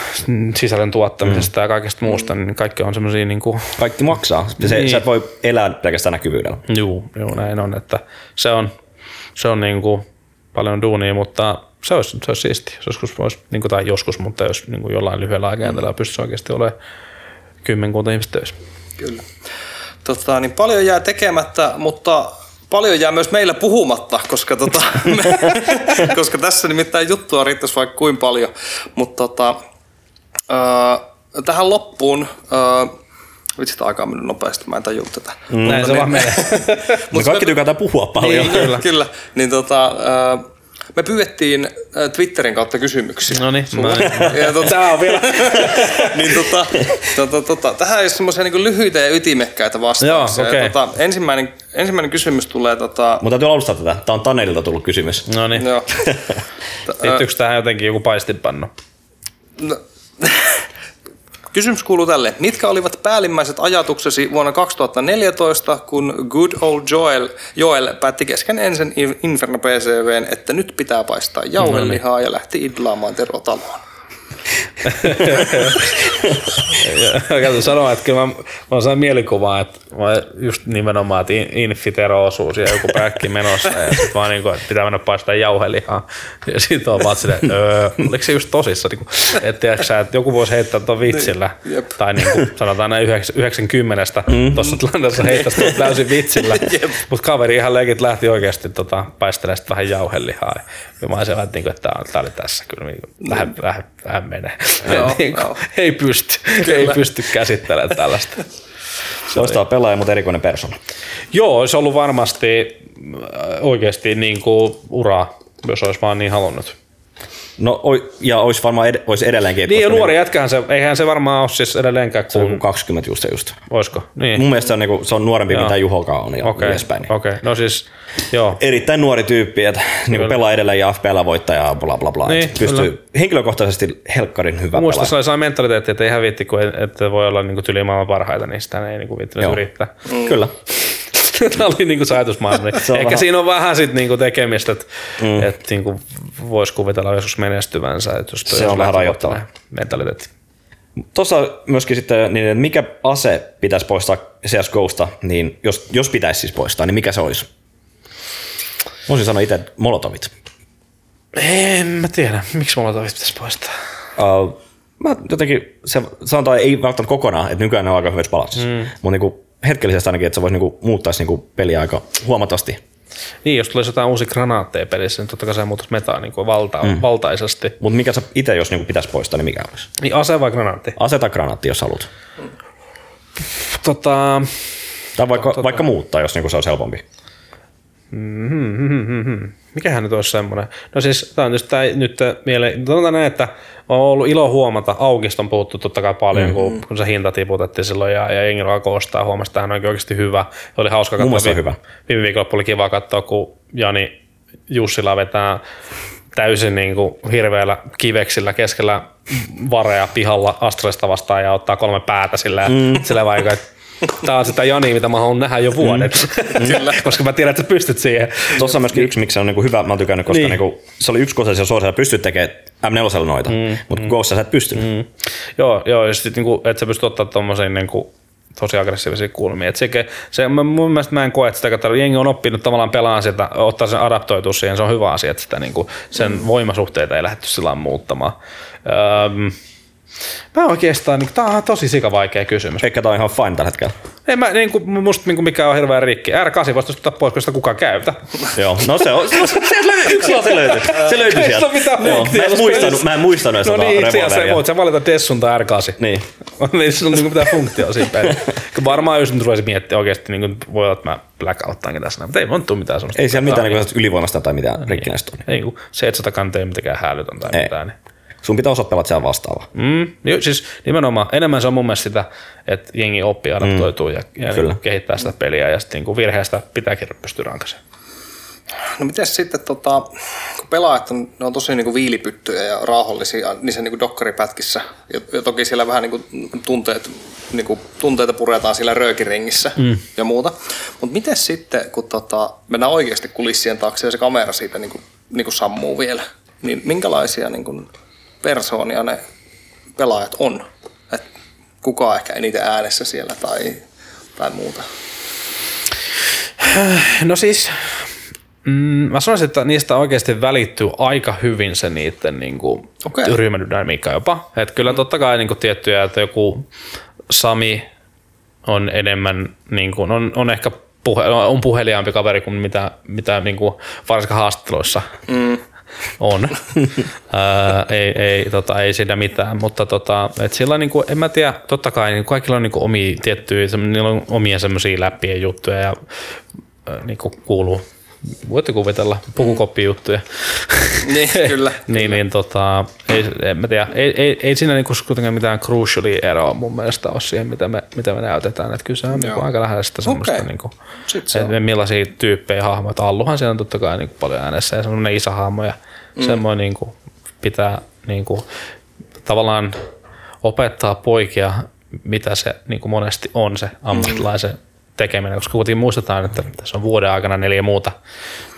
sisällön tuottamisesta mm. ja kaikesta muusta, niin kaikki on semmoisia niin kuin, Kaikki maksaa. Se, Niin. Sä et voi elää pelkästään näkyvyydellä. Juu, juu, näin on, että se on, se on niin kuin paljon duunia, mutta se olisi, se olisi siistiä, jos joskus voisi, niin kuin, tai joskus, mutta jos niin kuin jollain lyhyellä aikajänteellä pystyisi oikeasti olemaan kymmenkunta ihmistä töissä. Kyllä. Tota, niin paljon jää tekemättä, mutta paljon jää myös meillä puhumatta, koska, tota, me, koska tässä nimittäin juttua riittäisi vaikka kuin paljon. Mutta tota, öö, tähän loppuun, öö, vitsi, tämä aika on mennyt nopeasti, mä en tajua tätä. Mm. Näin se vaan menee. Me kaikki tykätään puhua paljon. Niin, kyllä. kyllä. Niin tota, öö, me pyydettiin äh, Twitterin kautta kysymyksiä. No niin, Ja tota, Tämä on vielä. niin tota, tota, tota, tähän ei ole semmoisia niin lyhyitä ja ytimekkäitä vastauksia. Joo, okei. ja, tota, ensimmäinen, ensimmäinen kysymys tulee... Tota, Mutta täytyy alustaa tätä. Tämä on Tanelilta tullut kysymys. No niin. joo, Liittyykö tähän jotenkin joku paistinpanno? no, Kysymys kuuluu tälle. Mitkä olivat päällimmäiset ajatuksesi vuonna 2014, kun Good Old Joel, Joel päätti kesken ensin Inferno PCVn, että nyt pitää paistaa jauhelihaa ja lähti idlaamaan Tero taloon? Käytän sanoa, että kyllä mä, mä oon sellainen mielikuva, että mä just nimenomaan, että in- infitero-osuus ja joku päkki menossa ja sit vaan niin kuin, että pitää mennä paistaa jauhelihaa. Ja sit on vaan silleen, öö, oliko se just tosissa, niin kuin, että, tiedätkö, sä, että joku voisi heittää tuon vitsillä, Niin, jep. tai niin kuin, sanotaan näin 90 mm-hmm. tuossa tilanteessa heittäisi tuon täysin vitsillä, mutta kaveri ihan leikit lähti oikeasti tota, paistelemaan vähän jauhelihaa. Ja mä olin siellä, että, niin kuin, että tää oli tässä kyllä, niin kuin, vähän, vähän, vähän menee. Joo, niin kuin, ei pysty, ei pysty käsittelemään tällaista. Loistava pelaaja, mutta erikoinen persona. Joo, olisi ollut varmasti äh, oikeasti niin kuin uraa, jos olisi vaan niin halunnut. No, oi- ja olisi varmaan ed- olisi edelleenkin. Niin, ja nuori jätkähän se, eihän se varmaan ole siis edelleenkään Se on kuin, joku 20 just ja just. oisko? Niin. Mun mielestä se on, niinku, se on nuorempi, mitä Juhokaan on ja Okei, edespäin. Niin. okei. No siis, joo. Erittäin nuori tyyppi, että niinku pelaa edelleen ja FPL voittajaa, bla bla bla. Niin, Niin, pystyy henkilökohtaisesti helkkarin hyvä Muista pelaaja. se oli sellainen mentaliteetti, että ei hävitti, kun että voi olla niin tyli maailman parhaita, niin sitä ei niin viittinyt Joo. yrittää. Mm. Kyllä. Tämä oli niinku se ajatusmaailma. Niin Ehkä vähän- siinä on vähän sit niinku tekemistä, että mm. et niinku voisi kuvitella joskus menestyvänsä. Että jos Se on vähän rajoittava. Mentaliteetti. Tuossa myöskin sitten, niin että mikä ase pitäisi poistaa CSGOsta, niin jos, jos pitäisi siis poistaa, niin mikä se olisi? Voisin sanoa itse Molotovit. En mä tiedä, miksi mulla toivit pitäisi poistaa. Uh, mä jotenkin, se, sanotaan ei välttämättä kokonaan, että nykyään ne on aika hyvässä balansissa, mm. mutta niinku hetkellisesti ainakin, että se voisi niinku muuttaisi niinku peliä aika huomattavasti. Niin, jos tulisi jotain uusia granaatteja pelissä, niin totta kai se muuttaisi metaa niin kuin valta, mm. valtaisesti. Mutta mikä sä itse, jos niinku pitäisi poistaa, niin mikä olisi? Niin ase vai granaatti? Aseta granaatti, jos haluat. Tota, Tai vaikka, vaikka muuttaa, jos niinku se olisi helpompi. Mikähän nyt olisi semmoinen? No siis tämä on just tää, nyt mieleen, sanotaan näin, että on ollut ilo huomata, aukista on puhuttu totta kai paljon, mm. kun, kun se hinta tiputettiin silloin ja, ja jengi alkoi ostaa, huomasi, että hän on oikeasti hyvä. Oli hauska katsoa. on hyvä. Viime viikolla oli kiva katsoa, kun Jani Jussila vetää täysin niin kuin hirveällä kiveksillä keskellä varea pihalla Astralista vastaan ja ottaa kolme päätä sillä, mm. sillä vaikka, että Tämä on sitä Jani, mitä mä haluan nähdä jo vuodet. Kyllä. Koska mä tiedän, että sä pystyt siihen. Tuossa on myöskin yksi, miksi se on niinku hyvä, mä oon tykännyt, koska Niin. niin. niinku, se oli yksi siellä suosilla pystyt tekemään M4 noita, mm, mutta mm. Goossa sä et pystynyt. Mm. Joo, joo ja sitten niinku, että sä pystyt ottaa tuommoisia niinku, tosi aggressiivisia kulmia. Et se, se, mä, mun mielestä mä en koe, että sitä. Jengi on oppinut tavallaan pelaamaan sitä, ottaa sen adaptoitua siihen, se on hyvä asia, että sitä, niinku, sen mm. voimasuhteita ei lähdetty sillä muuttamaan. Öm, mä oikeastaan, niin, tää on tosi sika vaikea kysymys. Eikä tää on ihan fine tällä hetkellä. Ei mä, niin kuin, musta niin kuin mikä on hirveän rikki. R8 voisi ottaa pois, koska sitä kukaan käytä. Joo, no se on, se on, sieltä löytyy, yksi lause löytyy. Se löytyy sieltä. se ole mitään Joo, funktia. mä en muistanut, mä en muistanut edes No niin, itse asiassa voit sä valita Dessun tai R8. Niin. Ei sillä ole niinku mitään funktioa siinä. Kyllä Varmaan jos nyt ruveisi miettiä oikeasti, niin kuin voi olla, että mä blackouttaankin tässä, mutta ei mun tule mitään sellaista. Ei siellä mitään niin ylivoimasta tai mitään rikkinäistä ole. Ei, kun se, että sata kantaa ei ole mitenkään hälytön tai mitään. Niin. Sun pitää osaa pelata siellä vastaavaa. Mm, jo, siis nimenomaan enemmän se on mun mielestä sitä, että jengi oppii adaptoituu mm, ja, ja kyllä. niin kehittää sitä peliä ja sitten niin virheestä pitääkin pystyä rankaisemaan. No miten sitten, tota, kun pelaajat on, ne on tosi niinku viilipyttyjä ja raahollisia niissä niinku dokkaripätkissä, ja, ja toki siellä vähän niinku tunteet, niinku, tunteita puretaan siellä röökiringissä mm. ja muuta. Mutta miten sitten, kun tota, mennään oikeasti kulissien taakse ja se kamera siitä niinku, niinku sammuu vielä, niin minkälaisia niinku, persoonia ne pelaajat on? Et kuka on ehkä eniten äänessä siellä tai, tai muuta? No siis, mm, mä sanoisin, että niistä oikeasti välittyy aika hyvin se niiden niin kuin, Okei. ryhmädynamiikka jopa. Et kyllä totta kai niin kuin, tiettyjä, että joku Sami on enemmän, niin kuin, on, on ehkä puhe, on puheliaampi kaveri kuin mitä, mitä niin kuin varsinkaan haastatteluissa mm. On. Ää, ei, ei, tota, ei siinä mitään, mutta tota, et sillä niin kuin, en mä tiedä, totta kai niin kaikilla on niin kuin omia tiettyjä, niillä on omia semmoisia läppien juttuja ja niin kuin kuuluu voitte kuvitella pukukoppijuttuja. Niin, kyllä. niin, niin tota, ei, en mä tiedä, ei, ei, ei siinä niinku kuitenkaan mitään crucially eroa mun mielestä ole siihen, mitä me, mitä me näytetään. Et kyllä se on niinku aika lähellä sitä semmoista, Okei. niinku, se että millaisia tyyppejä hahmoja. Alluhan siellä on totta kai niinku paljon äänessä ja semmoinen iso hahmo ja mm. semmoinen niinku, pitää niinku, tavallaan opettaa poikia, mitä se niinku monesti on se ammattilaisen tekeminen, koska kuitenkin muistetaan, että tässä on vuoden aikana neljä muuta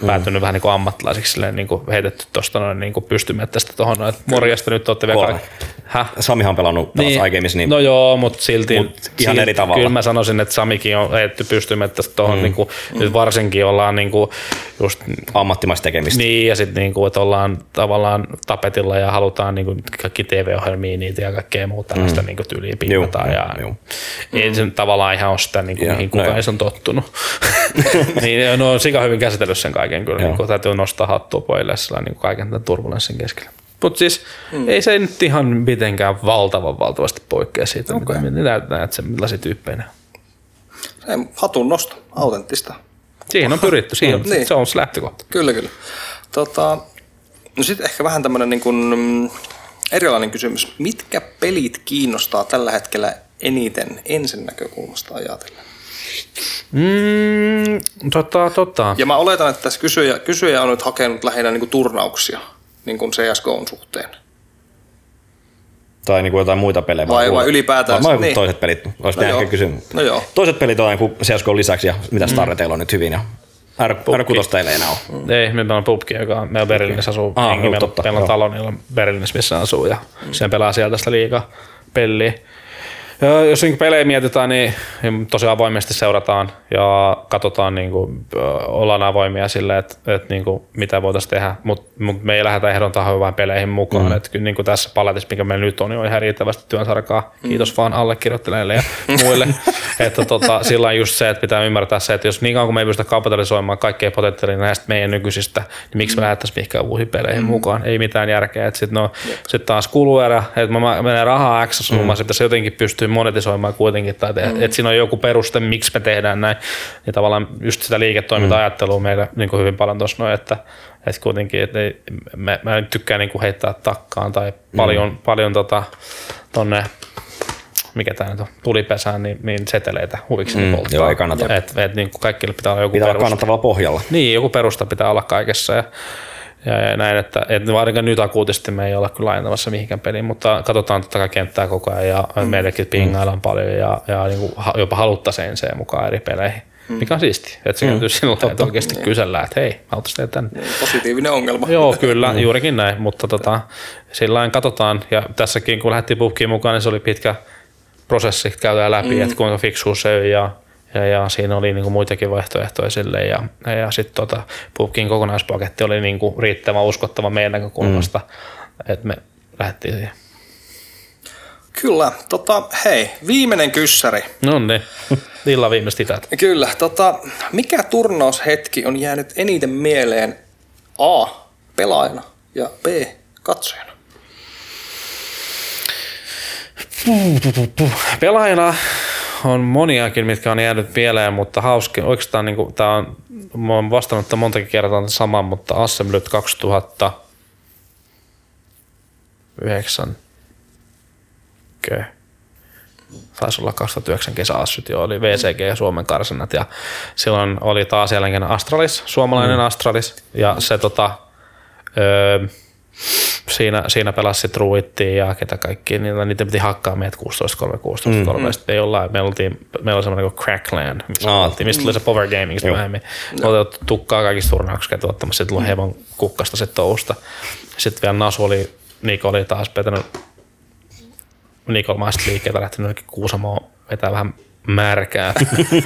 päätynyt vähän niin kuin ammattilaisiksi, silleen niin kuin heitetty tuosta noin niin kuin pystymettästä tuohon, että morjesta nyt olette vielä kaikki. Häh? Samihan on pelannut taas niin, aiemmin, niin No joo, mutta silti, Mut ihan silti eri tavalla. Kyllä mä sanoisin, että Samikin on heitetty pystymettästä tuohon, mm. niin kuin, mm. nyt varsinkin ollaan niin kuin, just ammattimaista tekemistä. niin, ja sitten niinku, että ollaan tavallaan tapetilla ja halutaan niinku, kaikki TV-ohjelmia niitä ja kaikkea muuta tällaista niinku, tyyliä piipataan. Juu, Ja, juu. Ei se tavallaan ihan ole sitä, niinku, Joo, mihin no kukaan edes on tottunut. niin, no on sika hyvin käsitellyt sen kaiken kyllä. Joo. Niinku, täytyy nostaa hattua pojille sillä niinku, kaiken tämän turbulenssin keskellä. Mutta siis mm. ei se nyt ihan mitenkään valtavan valtavasti poikkea siitä, okay. mitä ne näytetään, että se millaisia tyyppejä ne on. Se hatun nosto, autenttista. Siihen on pyritty, siihen, Niin. se on se lähtökohta. Kyllä, kyllä. Tota, no sitten ehkä vähän tämmöinen niin kuin, mm, erilainen kysymys. Mitkä pelit kiinnostaa tällä hetkellä eniten ensin näkökulmasta ajatellen? Mm, tota, tota. Ja mä oletan, että tässä kysyjä, kysyjä on nyt hakenut lähinnä niin kuin turnauksia niin kuin CSGOn suhteen. Tai niinku jotain muita pelejä. Vai- vai ylipäätään Vai, niin. toiset pelit. Olisi No no ehkä kysymys. No joo. Toiset pelit on kuin CSGO lisäksi ja mitä Starreteilla on nyt hyvin. Ja R, R6 ei enää ole. Ei, me meillä on Pupki, joka meillä on Berliinissä asuu. Ah, joo, meillä, totta, meillä on talo, niillä on Berliinissä, missä asuu ja mm. sen pelaa sieltä sitä liikaa peliä. Ja jos niin pelejä mietitään, niin niin tosi avoimesti seurataan ja katsotaan, niin kuin, ollaan avoimia sille, että, että niin kuin, mitä voitaisiin tehdä, mutta mut me ei lähdetä ehdon tahoin vain peleihin mukaan. Mm. Että kyllä niin kuin tässä paletissa, mikä meillä nyt on, niin on ihan riittävästi työnsarkaa. Kiitos vaan allekirjoittaneille ja muille. että tota, sillä on just se, että pitää ymmärtää se, että jos niin kauan kun me ei pystytä kapitalisoimaan kaikkea potentiaalia näistä meidän nykyisistä, niin miksi me lähdettäisiin mihinkään uusiin peleihin mm. mukaan? Ei mitään järkeä. Sitten no, sit taas kuluerä, että mä menee rahaa X summa, mm. että se jotenkin pystyy monetisoimaan kuitenkin, tai te, mm. että siinä on joku peruste, miksi me tehdään näin, niin tavallaan just sitä liiketoiminta-ajattelua meillä niin kuin hyvin paljon tuossa noin, että, että kuitenkin, että ei, mä, mä en tykkää niin kuin heittää takkaan tai paljon, mm. paljon tota, tonne mikä tämä nyt on, tulipesään, niin, niin seteleitä huvikseni Mm, polttaa. joo, ei kannata. Et, et, niin kuin kaikille pitää olla joku Pitää perusta. kannattavalla pohjalla. Niin, joku perusta pitää olla kaikessa ja, ja, ja näin, että, että varsinkin nyt akuutisti me ei olla kyllä laajentamassa mihinkään peliin, mutta katsotaan totta kai kenttää koko ajan ja mm. meillekin pingaillaan paljon ja, ja niin kuin jopa haluttaisiin sen mukaan eri peleihin. Mm. Mikä on siisti, että se mm. kääntyy sillä että oikeasti Niin. kysellään, että hei, mä haluaisin tehdä tänne. Positiivinen ongelma. Joo, kyllä, juurikin näin, mutta tota, sillä lailla katsotaan, ja tässäkin kun lähti pubkiin mukaan, niin se oli pitkä prosessi käydään läpi, mm. että kuinka fiksuus se on, ja, ja, ja siinä oli niinku muitakin vaihtoehtoja sille, ja, ja, sitten tota, pubkin kokonaispaketti oli niinku riittävän uskottava meidän näkökulmasta, mm. että me lähdettiin siihen. Kyllä. Tota, hei, viimeinen kyssäri. No niin, illan viimeistä ität. Kyllä. Tota, mikä turnaushetki on jäänyt eniten mieleen A. Pelaajana ja B. Katsojana? Pelaajana on moniakin, mitkä on jäänyt mieleen, mutta hauska. Oikeastaan niin kuin, tämä on, mä oon vastannut tämän montakin kertaa saman, mutta Assemblyt 2009 kö? Taisi olla 2009 kesäassyt jo, oli VCG ja Suomen karsinat ja silloin oli taas jälleen Astralis, suomalainen mm. Astralis ja se tota, öö, siinä, siinä pelasi sit Ruittiin ja ketä kaikki, niin niitä piti hakkaa meitä 16-3, 16-3. Mm. Sitten ei olla, me oltiin, meillä oli semmoinen kuin Crackland, missä, oh. oltiin, mistä tuli se Power Gaming, myöhemmin. Me oltiin otettu tukkaa kaikista turnauksista käyty ottamassa, sitten tullut hevon kukkasta sit tousta. Sitten vielä Nasu oli, Niko oli taas vetänyt Nikol maista liikkeitä lähtenyt Kuusamoon vetää vähän märkää.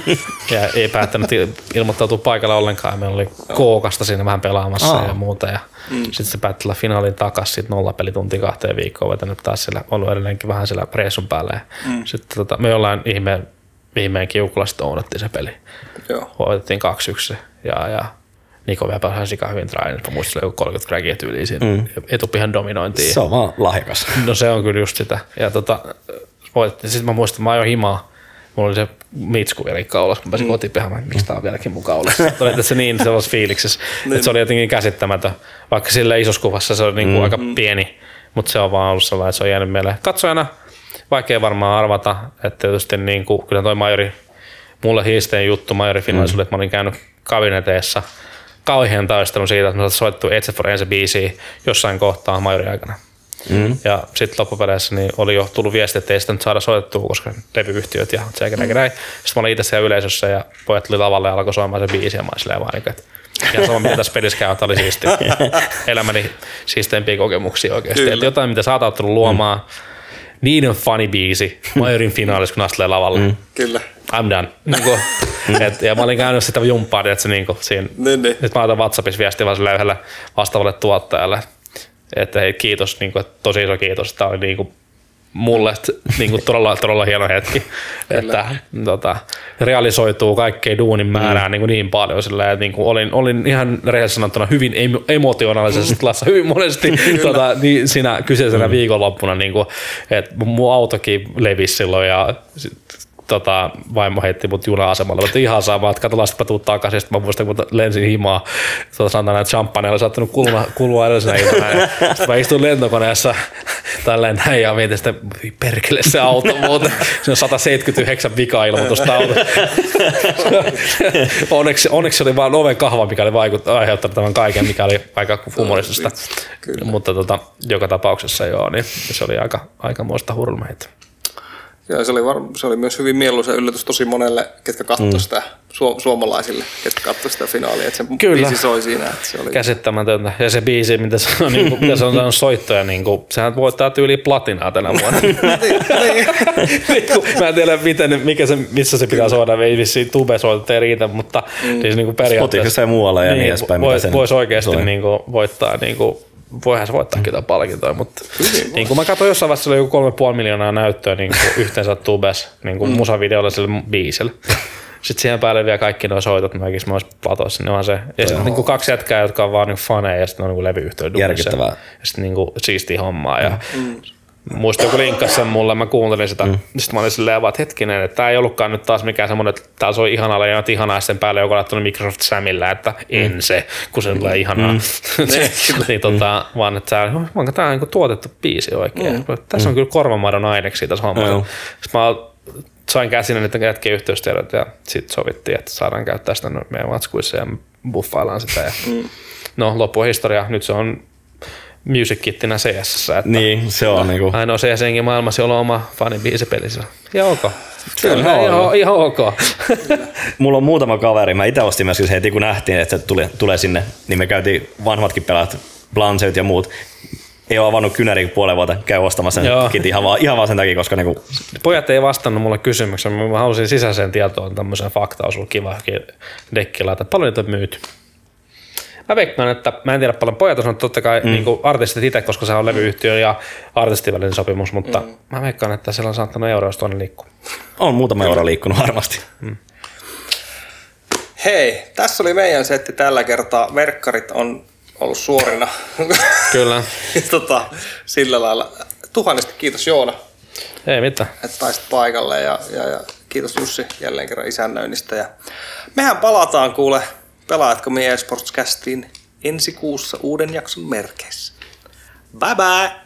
ja ei päättänyt ilmoittautua paikalla ollenkaan. Meillä oli kookasta siinä vähän pelaamassa Aa. ja muuta. Ja mm. sitten se päätti tulla finaalin takas, sitten nolla pelitunti kahteen viikkoon vetänyt taas siellä, ollut edelleenkin vähän siellä reissun päällä. Ja mm. Sitten tota, me jollain ihme viimein kiukulasta ounattiin se peli. Joo. Voitettiin 2-1 ja, ja Niko vielä pääsi sika hyvin trainin. Mä muistan, joku 30 crackia tyyliin siinä mm. etupihan dominointiin. Se on vaan lahjakas. No se on kyllä just sitä. Ja tota, voitettiin. Sitten mä muistan, että mä ajoin himaa. Mulla oli se mitsku vielä kaulassa, kun pääsin mm. kotipihaan, mä, miksi tää on vieläkin mun kaulassa. Että se niin sellaisessa fiiliksessä, että se oli jotenkin käsittämätön. Vaikka sille isossa kuvassa se oli niinku mm. aika pieni, mutta se on vaan ollut sellainen, että se on jäänyt mieleen. Katsojana vaikea varmaan arvata, että tietysti niin kuin, kyllä toi Majori, mulle hiisteen juttu Majori-finaalisuus, mm. että mä olin käynyt kabineteissa kauhean taistelun siitä, että me soittu Etse for Ense biisiä jossain kohtaa Majorin aikana. Mm. Ja sitten loppupeleissä niin oli jo tullut viesti, että ei sitä nyt saada soitettua, koska levyyhtiöt ja sekä näin, mm. näin. Sitten mä olin itse siellä yleisössä ja pojat tuli lavalle ja alkoi soimaan se biisi ja mä olin vaan, niin että ja sama mitä tässä pelissä käy, oli siisti. Elämäni siisteimpiä kokemuksia oikeasti. Että jotain, mitä sä oot luomaan, mm niin on funny biisi Majorin finaalissa, kun astelee lavalle. Mm. Kyllä. I'm done. Niin kuin, et, ja mä olin käynyt sitä jumppaa, että se niin kuin, siinä. Niin, niin. Nyt mä otan WhatsAppissa viestiä vaan yhdelle vastaavalle tuottajalle, että hei kiitos, niin kuin, että tosi iso kiitos. Tämä oli niin kuin, mulle niin kuin todella, todella hieno hetki, että tota, realisoituu kaikkein duunin määrää mm. niin, kuin niin paljon. Sillä, että niin kuin olin, olin ihan rehellisesti sanottuna hyvin emotionaalisessa tilassa hyvin monesti tota, niin siinä kyseisenä mm. viikonloppuna, niin kuin, että mun autokin levisi silloin ja tota, vaimo heitti mut juna-asemalle, mutta ihan sama, että katsotaan, sitten mä tuun takaisin, sitten mä muistan, kun lensin himaa, tota, sanotaan, että champagne oli saattanut kulua, kulua edellisenä iltana, sitten mä istuin lentokoneessa tälleen näin ja mietin sitten, perkele se auto muuten, se on 179 vika-ilmoitusta auto. onneksi, onneksi oli vaan oven kahva, mikä oli vaikuttanut, aiheuttanut tämän kaiken, mikä oli aika humoristista, mutta tota, joka tapauksessa joo, niin se oli aika, aika muista hurlmeita. Ja se oli, var, se oli myös hyvin mieluisa yllätys tosi monelle, ketkä katsoivat mm. sitä, su, suomalaisille, ketkä katsoivat sitä finaalia. Että se Kyllä. biisi soi siinä. Että se oli... Käsittämätöntä. Ja se biisi, mitä se on, niin kuin, mitä se on saanut soittoja, niin kuin, sehän voittaa tyyli platinaa tänä vuonna. Niin, mä en tiedä, miten, mikä se, missä se pitää soida. Ei vissiin tube soittaa ei riitä, mutta mm. siis niin kuin periaatteessa. Spotify ja muualla ja niin, niin edespäin. Voisi vois oikeasti niin kuin, voittaa niin kuin, voihan se voittaa jotain palkintoja, mutta niin kuin mä katsoin jossain vaiheessa, joku 3,5 miljoonaa näyttöä niin kuin yhteensä tubes niin kuin mm. musavideolla sille biisille. Sitten siihen päälle vielä kaikki nuo soitot, mä mä olisi patossa, niin on se. Ja sitten niin kaksi jätkää, jotka on vaan niin faneja ja sitten on niin levyyhtiön Järkyttävää. Ja sitten niin siistiä hommaa. Ja mm. Muista joku linkkasi sen mulle, mä kuuntelin sitä. Mm. Sitten mä olin silleen, että hetkinen, että tämä ei ollutkaan nyt taas mikään semmoinen, että taas on ihanaa ja ihanaa sen päälle joku laittanut Microsoft Samilla, että en mm. se, kun se tulee ihanaa. Mm. niin, tota, vaan että tämä, onko tämä niin tuotettu biisi oikein. Mm. Tässä on mm. kyllä korvamadon aineksia tässä hommassa. Mm. Sitten mä sain käsinä niiden jätkien yhteystiedot ja sitten sovittiin, että saadaan käyttää sitä meidän matskuissa ja buffaillaan sitä. Ja mm. No, loppuhistoria. Nyt se on music kittinä CS. Että niin, se on niinku. Ainoa cs maailmassa, jolla on oma fanibiisipelissä. Ja ok. Kyllä, ihan, ihan ok. Mulla on muutama kaveri. Mä itse ostin myös heti, kun nähtiin, että se tuli, tulee sinne, niin me käytiin vanhemmatkin pelaat, Blanseut ja muut, ei ole avannut kynäriin puolen vuotta, käy ostamassa sen kitin ihan vaan, ihan vaan sen takia, koska niinku... Pojat ei vastannut mulle kysymykseen, mä halusin sisäiseen tietoon tämmöisen faktaa, olisi ollut kiva dekkillä, että paljon niitä myyty. Mä veikkaan, että mä en tiedä paljon pojat on totta kai mm. niin artistit itse, koska se on levyyhtiö ja artistin välinen sopimus, mutta mm. mä veikkaan, että siellä on saattanut euroista tuonne liikkua. On muutama euro liikkunut varmasti. Mm. Hei, tässä oli meidän setti tällä kertaa. Verkkarit on ollut suorina. Kyllä. tota, sillä lailla. Tuhannesti kiitos Joona. Ei mitään. Että taisit paikalle ja, ja, ja kiitos Jussi jälleen kerran isännöinnistä. Ja mehän palataan kuule Pelaatko me eSportscastiin ensi kuussa uuden jakson merkeissä? Bye bye!